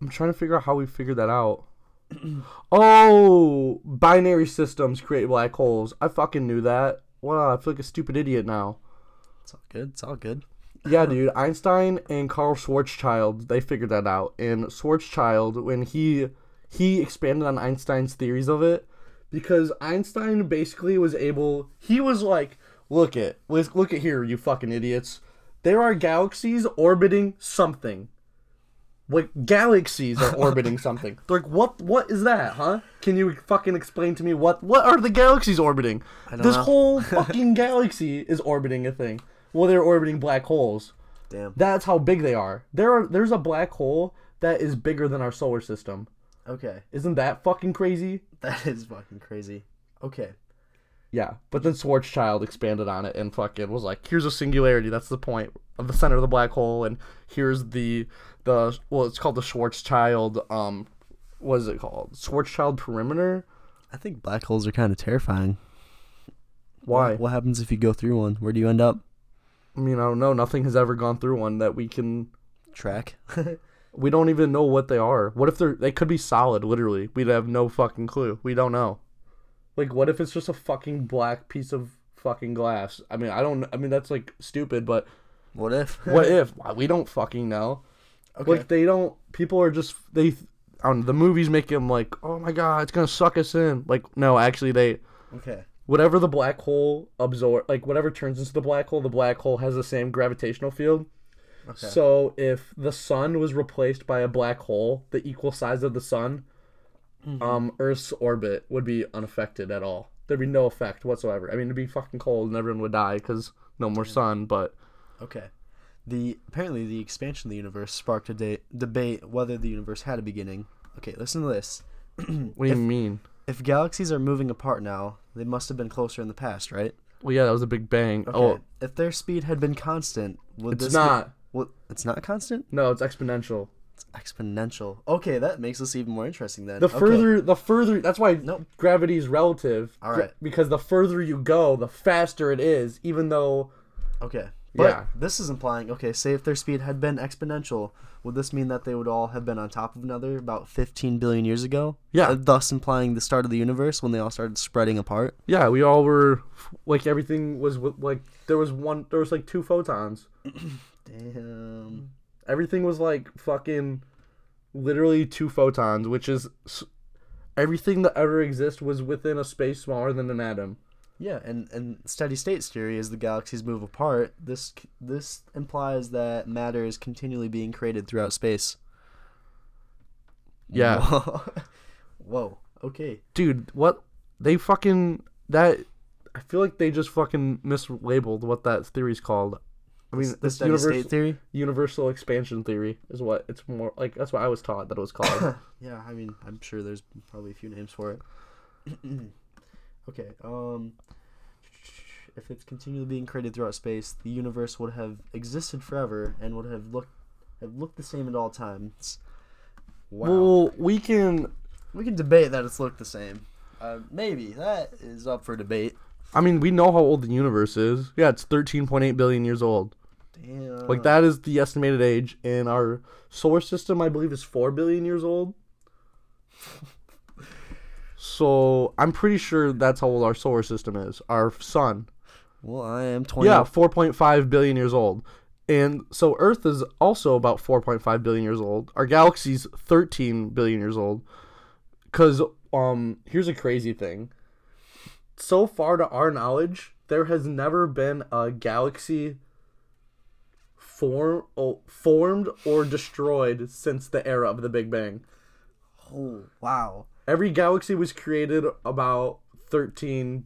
I'm trying to figure out how we figured that out. [CLEARS THROAT] oh, binary systems create black holes. I fucking knew that. Wow, I feel like a stupid idiot now. It's all good. It's all good. Yeah, dude. Einstein and Carl Schwarzschild, they figured that out. And Schwarzschild, when he he expanded on Einstein's theories of it, because Einstein basically was able. He was like, "Look at look look at here, you fucking idiots. There are galaxies orbiting something. Like galaxies are orbiting [LAUGHS] something. Like, what? What is that, huh? Can you fucking explain to me what? What are the galaxies orbiting? This know. whole [LAUGHS] fucking galaxy is orbiting a thing. Well, they're orbiting black holes. Damn. That's how big they are. There are there's a black hole that is bigger than our solar system. Okay. Isn't that fucking crazy? That is fucking crazy. Okay. Yeah. But then Schwarzschild expanded on it and fucking was like, here's a singularity. That's the point of the center of the black hole, and here's the the well, it's called the Schwarzschild. Um, what is it called? Schwarzschild perimeter. I think black holes are kind of terrifying. Why? What happens if you go through one? Where do you end up? I mean, I don't know. Nothing has ever gone through one that we can. Track. [LAUGHS] We don't even know what they are. What if they're they could be solid? Literally, we'd have no fucking clue. We don't know. Like, what if it's just a fucking black piece of fucking glass? I mean, I don't. I mean, that's like stupid. But what if? [LAUGHS] what if we don't fucking know? Okay. Like they don't. People are just they. Know, the movies make them like, oh my god, it's gonna suck us in. Like, no, actually, they okay. whatever the black hole absorb, like whatever turns into the black hole, the black hole has the same gravitational field. Okay. So if the sun was replaced by a black hole the equal size of the sun, Mm-hmm. um, Earth's orbit would be unaffected at all. There'd be no effect whatsoever. I mean, it'd be fucking cold and everyone would die because no more sun. But Okay. The apparently the expansion of the universe sparked a de- debate whether the universe had a beginning. Okay, listen to this. [CLEARS THROAT] what do you mean? If galaxies are moving apart now, they must have been closer in the past, right? Well, yeah, that was a big bang. Okay. Oh, If their speed had been constant, would it's this not. Be- well, it's not constant. No, it's exponential. It's exponential. Okay, that makes this even more interesting then. The Okay. further, the further. That's why Nope. gravity is relative. All right. Because the further you go, the faster it is. Even though, Okay. But Yeah. this is implying okay, say if their speed had been exponential, would this mean that they would all have been on top of another about 15 billion years ago? Yeah. Uh, thus implying the start of the universe when they all started spreading apart. yeah, we all were like everything was like there was one. There was like two photons. [CLEARS THROAT] Damn. Everything was like fucking, literally two photons, which is everything that ever exists was within a space smaller than an atom. Yeah, and and steady state theory as the galaxies move apart, this this implies that matter is continually being created throughout space. Yeah. [LAUGHS] Whoa. Okay. Dude, what they fucking that I feel like they just fucking mislabeled what that theory's called. I mean, the this steady universal, state theory. universal expansion theory is what it's more like. That's what I was taught that it was [COUGHS] called. Yeah, I mean, I'm sure there's probably a few names for it. [COUGHS] okay. Um, if it's continually being created throughout space, the universe would have existed forever and would have looked have looked the same at all times. Wow. Well, we can. we can debate that it's looked the same. Uh, maybe that is up for debate. I mean, we know how old the universe is. Yeah, it's 13.8 billion years old. Damn. Like that is the estimated age, and our solar system, I believe, is four billion years old. so I'm pretty sure that's how old our solar system is. Our sun, Well, I am 20. yeah, 4.5 billion years old, and so Earth is also about 4.5 billion years old. Our galaxy's 13 billion years old. Cause um, here's a crazy thing. So far, to our knowledge, there has never been a galaxy form, oh, formed or destroyed since the era of the Big Bang. Oh, wow. Every galaxy was created about 13.5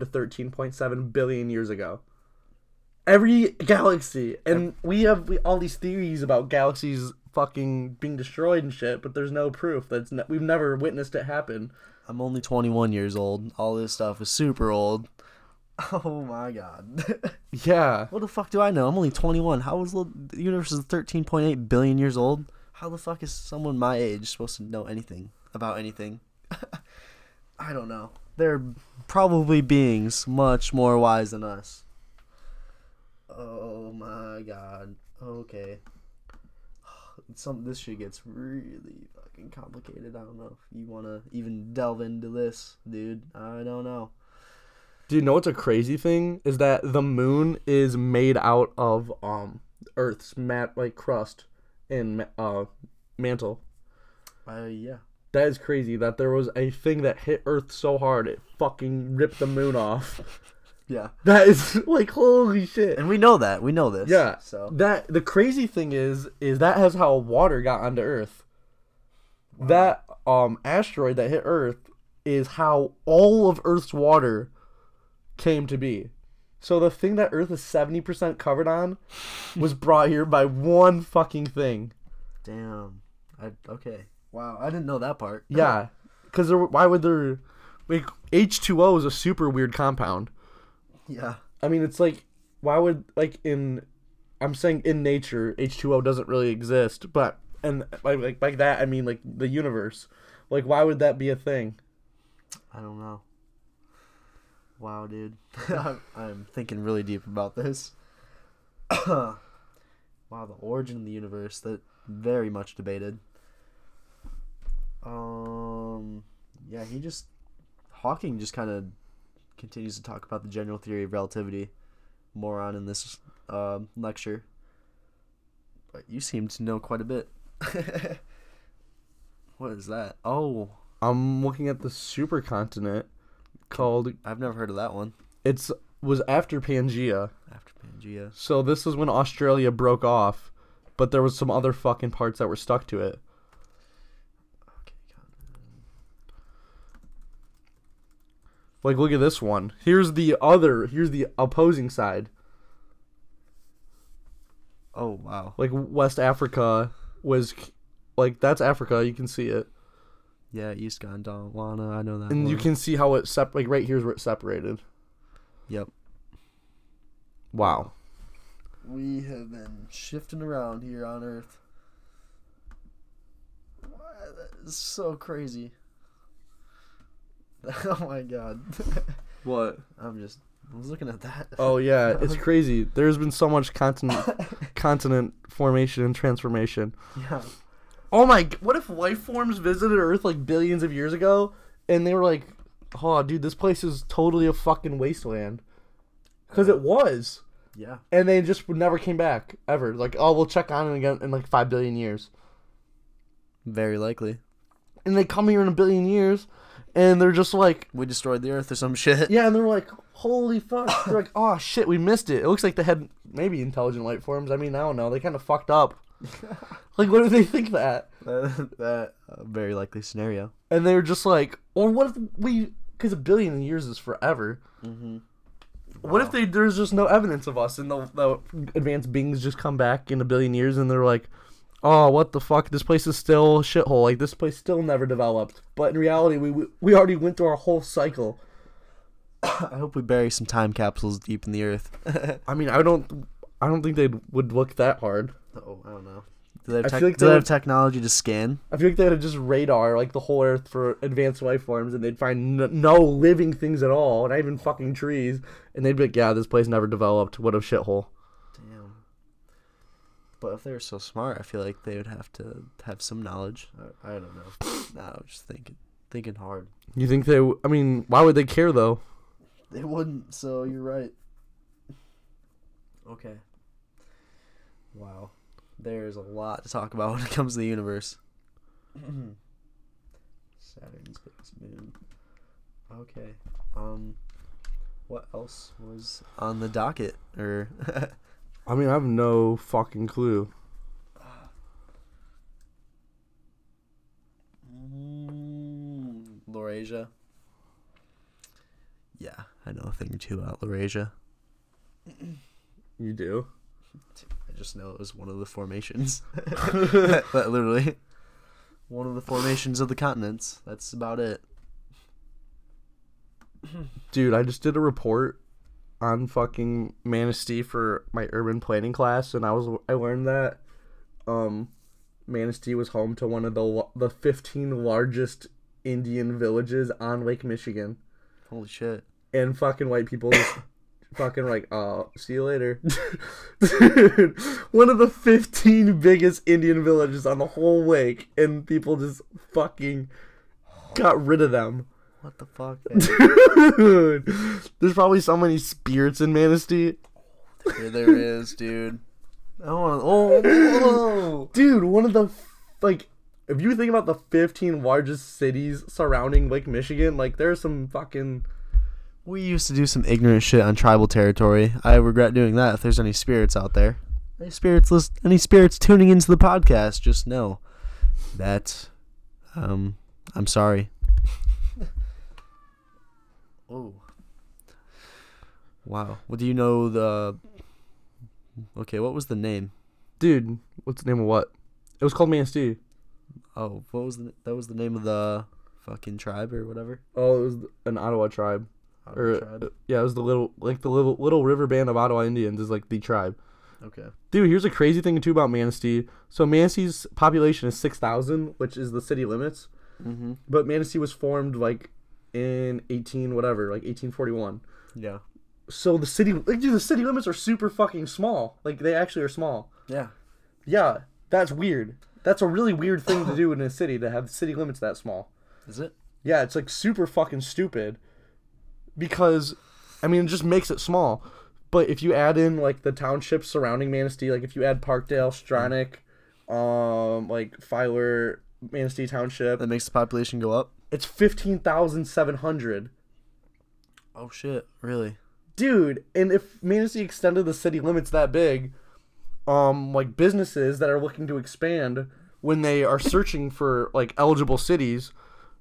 to 13.7 billion years ago. Every galaxy, and we have we, all these theories about galaxies fucking being destroyed and shit, but there's no proof. That's ne- we've never witnessed it happen. I'm only 21 years old. All this stuff is super old. [LAUGHS] Oh my god. [LAUGHS] Yeah, what the fuck do I know? I'm only 21. How is the universe is 13.8 billion years old? How the fuck is someone my age supposed to know anything about anything? [LAUGHS] I don't know. They're probably beings much more wise than us. Oh my god. Okay. [SIGHS] Some this shit gets really fucking complicated. I don't know if you want to even delve into this, dude. I don't know. Do you know what's a crazy thing is that the moon is made out of um Earth's mat like crust and uh mantle. Uh, yeah. That is crazy that there was a thing that hit Earth so hard it fucking ripped the moon off. [LAUGHS] Yeah. That is [LAUGHS] like holy shit. And we know that. We know this. Yeah. So That the crazy thing is is that has how water got onto Earth. That um asteroid that hit Earth is how all of Earth's water came to be. So the thing that Earth is 70% covered on was brought here by one fucking thing. damn. I okay. Wow. I didn't know that part. [LAUGHS] Yeah. Cuz why would there like H2O is a super weird compound. yeah. I mean, it's like, why would like in, I'm saying in nature, H two O doesn't really exist, but and like like like that, I mean like the universe, like why would that be a thing? I don't know. Wow, dude. [LAUGHS] I'm, I'm thinking really deep about this. [COUGHS] wow, the origin of the universe that very much debated. Um, yeah, he just Hawking just kind of continues to talk about the general theory of relativity more on in this um lecture. But you seem to know quite a bit. [LAUGHS] what is that? Oh, I'm looking at the supercontinent called I've never heard of that one. it's was after Pangea, After Pangea. so this is when Australia broke off, but there was some other fucking parts that were stuck to it. Okay, Like look at this one. Here's the other. Here's the opposing side. Oh wow. Like West Africa was, like that's Africa. You can see it. Yeah, East Gondwana. I know that. and you can see how it sep- like right here's where it separated. Yep. Wow. We have been shifting around here on Earth. Wow, that is so crazy. [LAUGHS] oh my god. [LAUGHS] What? I'm just. I was looking at that. Oh yeah, [LAUGHS] it's crazy. There's been so much continent continent formation and transformation. yeah. Oh my! What if life forms visited Earth like billions of years ago, and they were like, "Oh, dude, this place is totally a fucking wasteland," because it was, Yeah. and they just never came back ever. Like, oh, we'll check on it again in like five billion years. Very likely. and they come here in a billion years, and they're just like, We destroyed the Earth or some shit. [LAUGHS] yeah, and they're like, holy fuck, they're like, oh shit, we missed it. It looks like they had maybe intelligent life forms. I mean, I don't know. They kind of fucked up. [LAUGHS] like, what do they think [LAUGHS] that? that, uh, very likely scenario. And they're just like, or what if we? Because a billion years is forever. Mm-hmm. What if they there's just no evidence of us and the, the advanced beings just come back in a billion years and they're like, oh, what the fuck? This place is still a shithole. Like this place still never developed. But in reality, we we, we already went through our whole cycle. [COUGHS] I hope we bury some time capsules deep in the Earth. [LAUGHS] I mean, I don't I don't think they would look that hard. oh, I don't know. Do they have, I feel like do they they have would- technology to scan? I feel like they would just radar like the whole Earth for advanced life forms, and they'd find n- no living things at all, not even fucking trees, and they'd be like, "Yeah, this place never developed. What a shithole." Damn. But if they were so smart, I feel like they would have to have some knowledge. I, I don't know. nah, I was just thinking, thinking hard. You think they? w- I mean, why would they care though? They wouldn't. So you're right. Okay. Wow. There's a lot to talk about [LAUGHS] when it comes to the universe. [CLEARS THROAT] Saturn's biggest moon. Okay. Um. What else was on the docket? Or [LAUGHS] I mean, I have no fucking clue. Mm, Laurasia. Yeah, I know a thing or two about Laurasia. You do? [CLEARS THROAT] I just know it was one of the formations. [LAUGHS] [LAUGHS] That literally. One of the formations of the continents. That's about it. Dude, I just did a report on fucking Manistee for my urban planning class, and I was I learned that um Manistee was home to one of the the 15 largest Indian villages on Lake Michigan, Holy shit. and fucking white people just [COUGHS] fucking like, uh, see you later. [LAUGHS] Dude, one of the 15 biggest Indian villages on the whole lake, and people just fucking got rid of them. What the fuck? [LAUGHS] Dude, there's probably so many spirits in Manistee. Here there is, dude. I want oh, whoa. Dude, one of the like, if you think about the 15 largest cities surrounding Lake Michigan, like there's some fucking. We used to do some ignorant shit on tribal territory. I regret doing that. If there's any spirits out there, any spirits, list, any spirits tuning into the podcast, just know that um, I'm sorry. [LAUGHS] oh, wow. Well, do you know the? Okay, what was the name? Dude, what's the name of what? It was called Manistee. Oh, what was the? That was the name of the fucking tribe or whatever. Oh, it was an Ottawa tribe. Or uh, yeah, it was the little like the little little river band of Ottawa Indians is like the tribe. Okay. Dude, here's a crazy thing too about Manistee. So Manistee's population is six thousand, which is the city limits. Mm-hmm. But Manistee was formed like in eighteen whatever, like eighteen forty one. Yeah. So the city, like, dude, the city limits are super fucking small. Like they actually are small. Yeah. Yeah, that's weird. That's a really weird thing to do in a city to have city limits that small. Is it? Yeah, it's like super fucking stupid. Because, I mean, it just makes it small. But if you add in like the townships surrounding Manistee, like if you add Parkdale, Stronach, um, like Filer, Manistee Township, That makes the population go up. it's fifteen thousand seven hundred. Oh shit! Really? dude and if manistee extended the city limits that big um like businesses that are looking to expand when they are searching for like eligible cities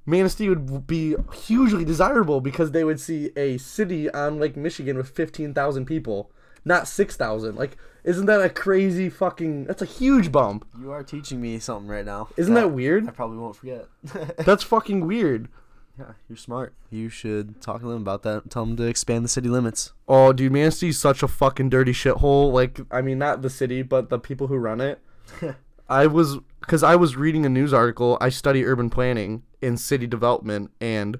manistee would be hugely desirable because they would see a city on lake michigan with 15,000 people not 6,000 like isn't that a crazy fucking that's a huge bump You are teaching me something right now. isn't that weird I probably won't forget. [LAUGHS] that's fucking weird yeah, you're smart. You should talk to them about that. Tell them to expand the city limits. Oh, dude, Manistee's such a fucking dirty shithole. Like, I mean, not the city, but the people who run it. [LAUGHS] I was, because I was reading a news article. I study urban planning and city development, and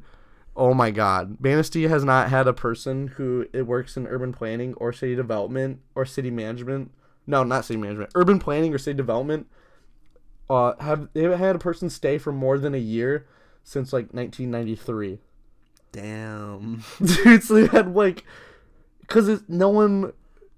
oh my god, Manistee has not had a person who it works in urban planning or city development or city management. No, not city management. Urban planning or city development. Uh, have they haven't had a person stay for more than a year since like 1993. Damn. [LAUGHS] Dude, so they had like, because no one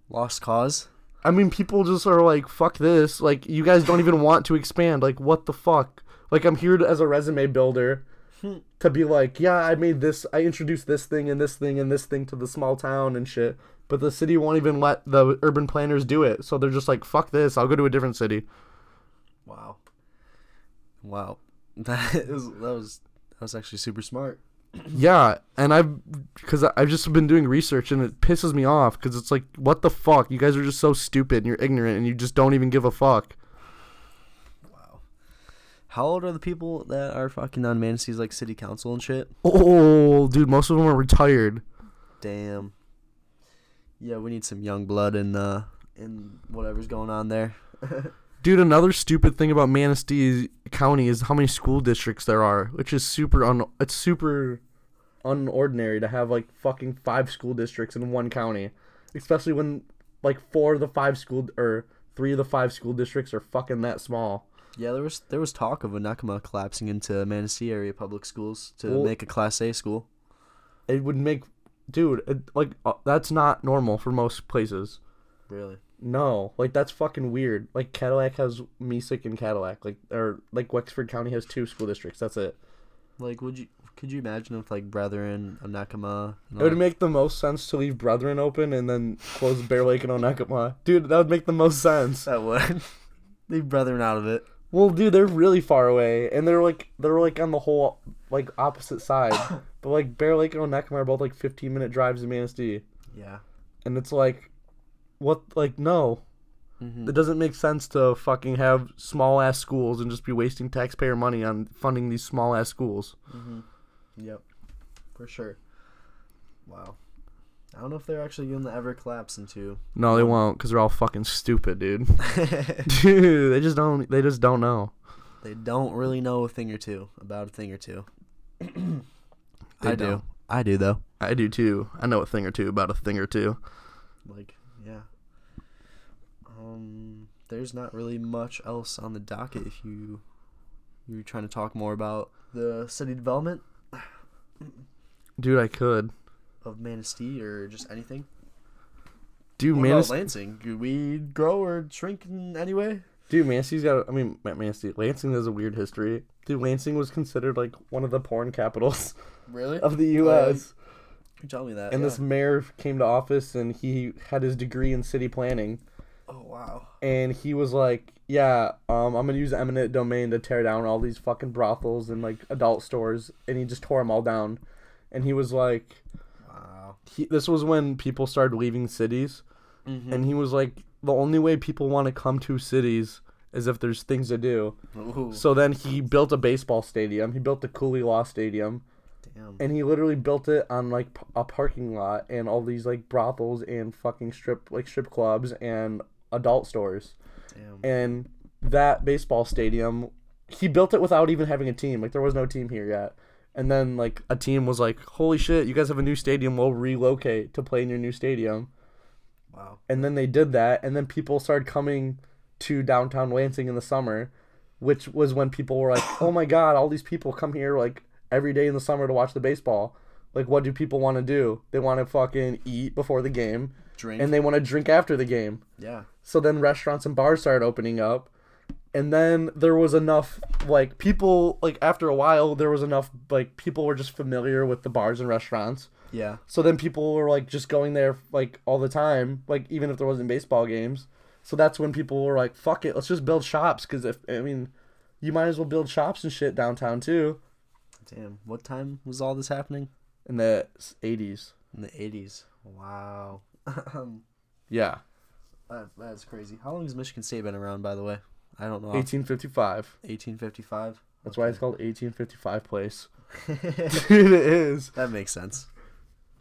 Lost cause. I mean, people just are like, fuck this. Like, you guys don't even want to expand. Like, what the fuck? Like I'm here to, as a resume builder hmm. to be like, yeah, I made this, I introduced this thing and this thing and this thing to the small town and shit. But the city won't even let the urban planners do it. So they're just like, fuck this, I'll go to a different city. Wow. Wow. [LAUGHS] That was that was that was actually super smart. Yeah, and I've because I've just been doing research and it pisses me off because it's like, what the fuck? You guys are just so stupid and you're ignorant and you just don't even give a fuck. Wow. How old are the people that are fucking on Manistee's like city council and shit? Oh, dude, most of them are retired. Damn. Yeah, we need some young blood in uh in whatever's going on there. [LAUGHS] Dude, another stupid thing about Manistee County is how many school districts there are, which is super un. It's super unordinary to have like fucking five school districts in one county, especially when like four of the five school or three of the five school districts are fucking that small. Yeah, there was there was talk of Onekama collapsing into Manistee area public schools to Well- make a Class A school. It would make, dude, it, like uh, that's not normal for most places. Really? No, like that's fucking weird. Like Cadillac has Mesick and Cadillac, like or like Wexford County has two school districts. That's it. Like, would you could you imagine if like Brethren, Onekama? and It would make the most sense to leave Brethren open and then close Bear Lake and Onekama. Dude, that would make the most sense. that would [LAUGHS] leave Brethren out of it. Well, dude, they're really far away, and they're like they're like on the whole like opposite side. [COUGHS] but like Bear Lake and Onekama are both like 15 minute drives to Manistee, Yeah. and it's like, what? Like no, Mm-hmm. it doesn't make sense to fucking have small ass schools and just be wasting taxpayer money on funding these small ass schools. Mm-hmm. Yep. For sure. Wow. I don't know if they're actually going to ever collapse into. No, they won't, cause they're all fucking stupid, dude. [LAUGHS] dude, they just don't. They just don't know. they don't really know a thing or two about a thing or two. They I do. don't. I do though. I do too. I know a thing or two about a thing or two. Like, yeah. Um, there's not really much else on the docket if you you're trying to talk more about the city development Dude, I could. of Manistee or just anything. Dude, What man, about Lansing? Do we grow or shrink in any way? dude, Manistee has got. I mean, Ma- Manistee, Lansing has a weird history. Dude, Lansing was considered like one of the porn capitals [LAUGHS] Really? of the U.S. You tell me that. and yeah. this mayor came to office, and he had his degree in city planning, Oh wow. and he was like, "Yeah, um, I'm gonna use eminent domain to tear down all these fucking brothels and like adult stores," and he just tore them all down. And he was like, Wow. he, "This was when people started leaving cities." Mm-hmm. and he was like the only way people want to come to cities is if there's things to do Ooh, so then he built a baseball stadium he built the cooley law stadium damn. and he literally built it on like p- a parking lot and all these like brothels and fucking strip like strip clubs and adult stores. Damn. and that baseball stadium he built it without even having a team. Like there was no team here yet. And then like a team was like holy shit you guys have a new stadium. We'll relocate to play in your new stadium. Wow. and then they did that and then people started coming to downtown Lansing in the summer which was when people were like oh my [COUGHS] god all these people come here like every day in the summer to watch the baseball. Like what do people want to do? They want to fucking eat before the game Drink. and they want to drink after the game yeah. so then restaurants and bars started opening up and then there was enough like people like after a while there was enough like people were just familiar with the bars and restaurants Yeah. so then people were like just going there like all the time, like even if there wasn't baseball games. So that's when people were like, "Fuck it, let's just build shops." Because if I mean, you might as well build shops and shit downtown too. Damn. What time was all this happening? In the '80s, In the eighties. Wow. Um, yeah, that, that's crazy. How long has Michigan State been around, by the way? I don't know. 1855. 1855. That's why it's called 1855 Place. [LAUGHS] It is. that makes sense.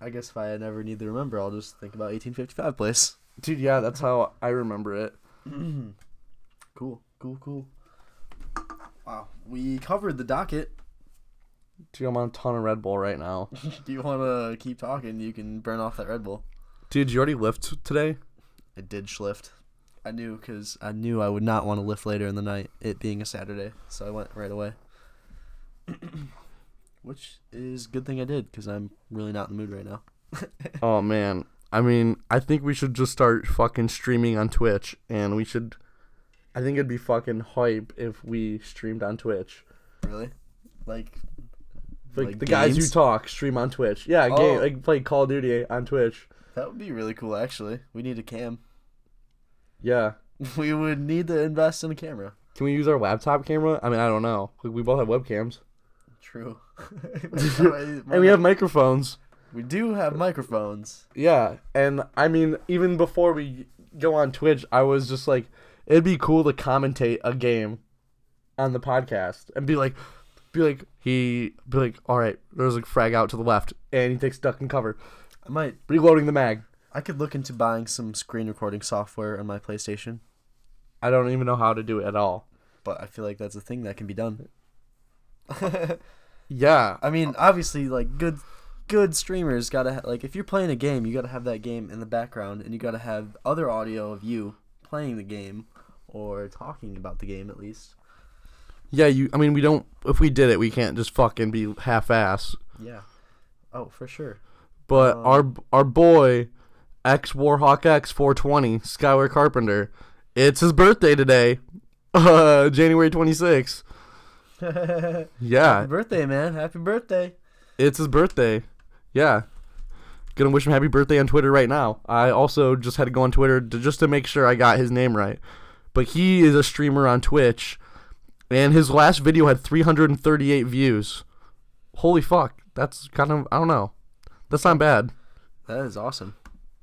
I guess if I never need to remember, I'll just think about 1855 place. Dude, yeah, that's how I remember it. [CLEARS THROAT] cool, cool, cool. Wow, we covered the docket. Dude, I'm on a ton of Red Bull right now. [LAUGHS] Do you want to keep talking? You can burn off that Red Bull. Dude, you already lift today? I did schlift. I knew because I knew I would not want to lift later in the night, it being a Saturday, so I went right away. [COUGHS] Which is a good thing I did because I'm really not in the mood right now. [LAUGHS] Oh man. I mean, I think we should just start fucking streaming on Twitch and we should I think it'd be fucking hype if we streamed on Twitch. Really? Like, Like, Like the guys who games? talk stream on Twitch. Yeah, Oh. game like play Call of Duty on Twitch. That would be really cool. Actually, we need a cam. Yeah. [LAUGHS] We would need to invest in a camera. Can we use our laptop camera? I mean, I don't know. Like, we both have webcams. True. [LAUGHS] [LAUGHS] and we have microphones. we do have microphones. Yeah, and I mean, even before we go on Twitch, I was just like, it'd be cool to commentate a game on the podcast and be like, be like, he be like, all right, there's a frag out to the left, and he takes duck and cover, I might. reloading the mag. I could look into buying some screen recording software on my PlayStation, I don't even know how to do it at all. but I feel like that's a thing that can be done. [LAUGHS] Yeah, I mean, obviously, like good, good streamers gotta ha- like if you're playing a game, you gotta have that game in the background, and you gotta have other audio of you playing the game or talking about the game at least. yeah. You, I mean, we don't. If we did it, we can't just fucking be half-ass. Yeah. Oh, for sure. But Um, our our boy, X Warhawk X 420 Skylar Carpenter, it's his birthday today, [LAUGHS] uh, January 26th. [LAUGHS] Happy Yeah, birthday, man! Happy birthday. it's his birthday. Yeah, gonna wish him happy birthday on Twitter right now. I also just had to go on Twitter to, just to make sure I got his name right. But he is a streamer on Twitch, and his last video had 338 views. Holy fuck, that's kind of I don't know. That's not bad. That is awesome.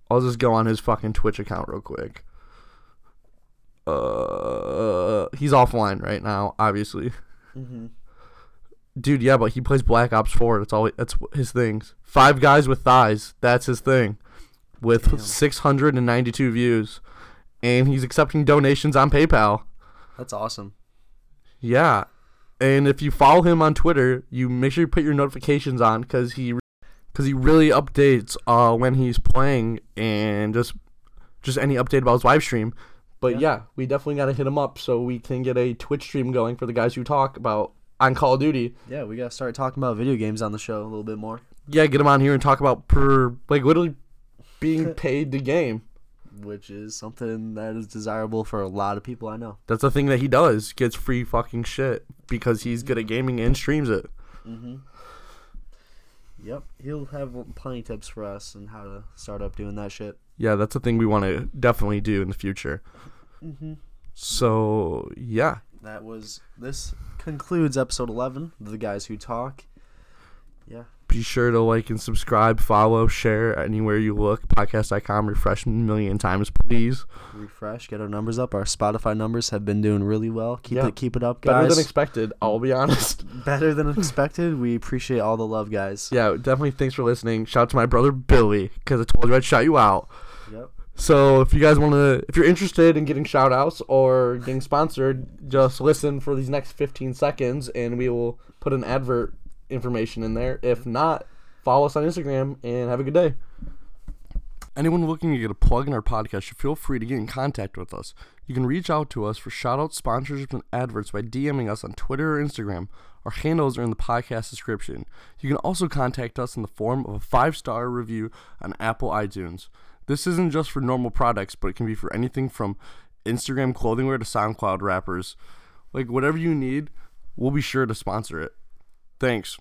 I'll just go on his fucking Twitch account real quick. Uh, he's offline right now, obviously. Mm-hmm. Dude, yeah, but he plays Black Ops 4. That's all. That's his things. Five guys with thighs. That's his thing. With Damn. 692 views, and he's accepting donations on PayPal. That's awesome. Yeah, and if you follow him on Twitter, you make sure you put your notifications on because he, because he really updates uh when he's playing and just, just any update about his live stream. But Yeah. yeah, we definitely gotta hit him up so we can get a Twitch stream going for the guys who talk about on Call of Duty. Yeah, we gotta start talking about video games on the show a little bit more, Yeah, get him on here and talk about per like literally being [LAUGHS] paid to game. which is something that is desirable for a lot of people I know. That's the thing that he does. Gets free fucking shit because he's good at gaming and streams it. Mm-hmm. Yep, he'll have plenty tips for us and how to start up doing that shit. Yeah, that's a thing we want to definitely do in the future. Mm-hmm. So yeah, That was this concludes episode eleven the guys who talk. Yeah, be sure to like and subscribe, follow, share anywhere you look. Podcast.com, refresh a million times, please. refresh, get our numbers up. Our Spotify numbers have been doing really well. Keep Yeah. it, keep it up, guys. Better than expected. I'll be honest. [LAUGHS] Better than expected. We appreciate all the love, guys. yeah, definitely. Thanks for listening. Shout out to my brother Billy because I told you I'd shout you out. Yep. So if you guys want to, if you're interested in getting shout outs or getting sponsored, just listen for these next 15 seconds and we will put an advert information in there. If not, follow us on Instagram and have a good day. Anyone looking to get a plug in our podcast should feel free to get in contact with us. You can reach out to us for shout outs, sponsorships, and adverts by DMing us on Twitter or Instagram. Our handles are in the podcast description. You can also contact us in the form of a five star review on Apple iTunes. This isn't just for normal products, but it can be for anything from Instagram clothing wear to SoundCloud rappers. Like, whatever you need, we'll be sure to sponsor it. Thanks.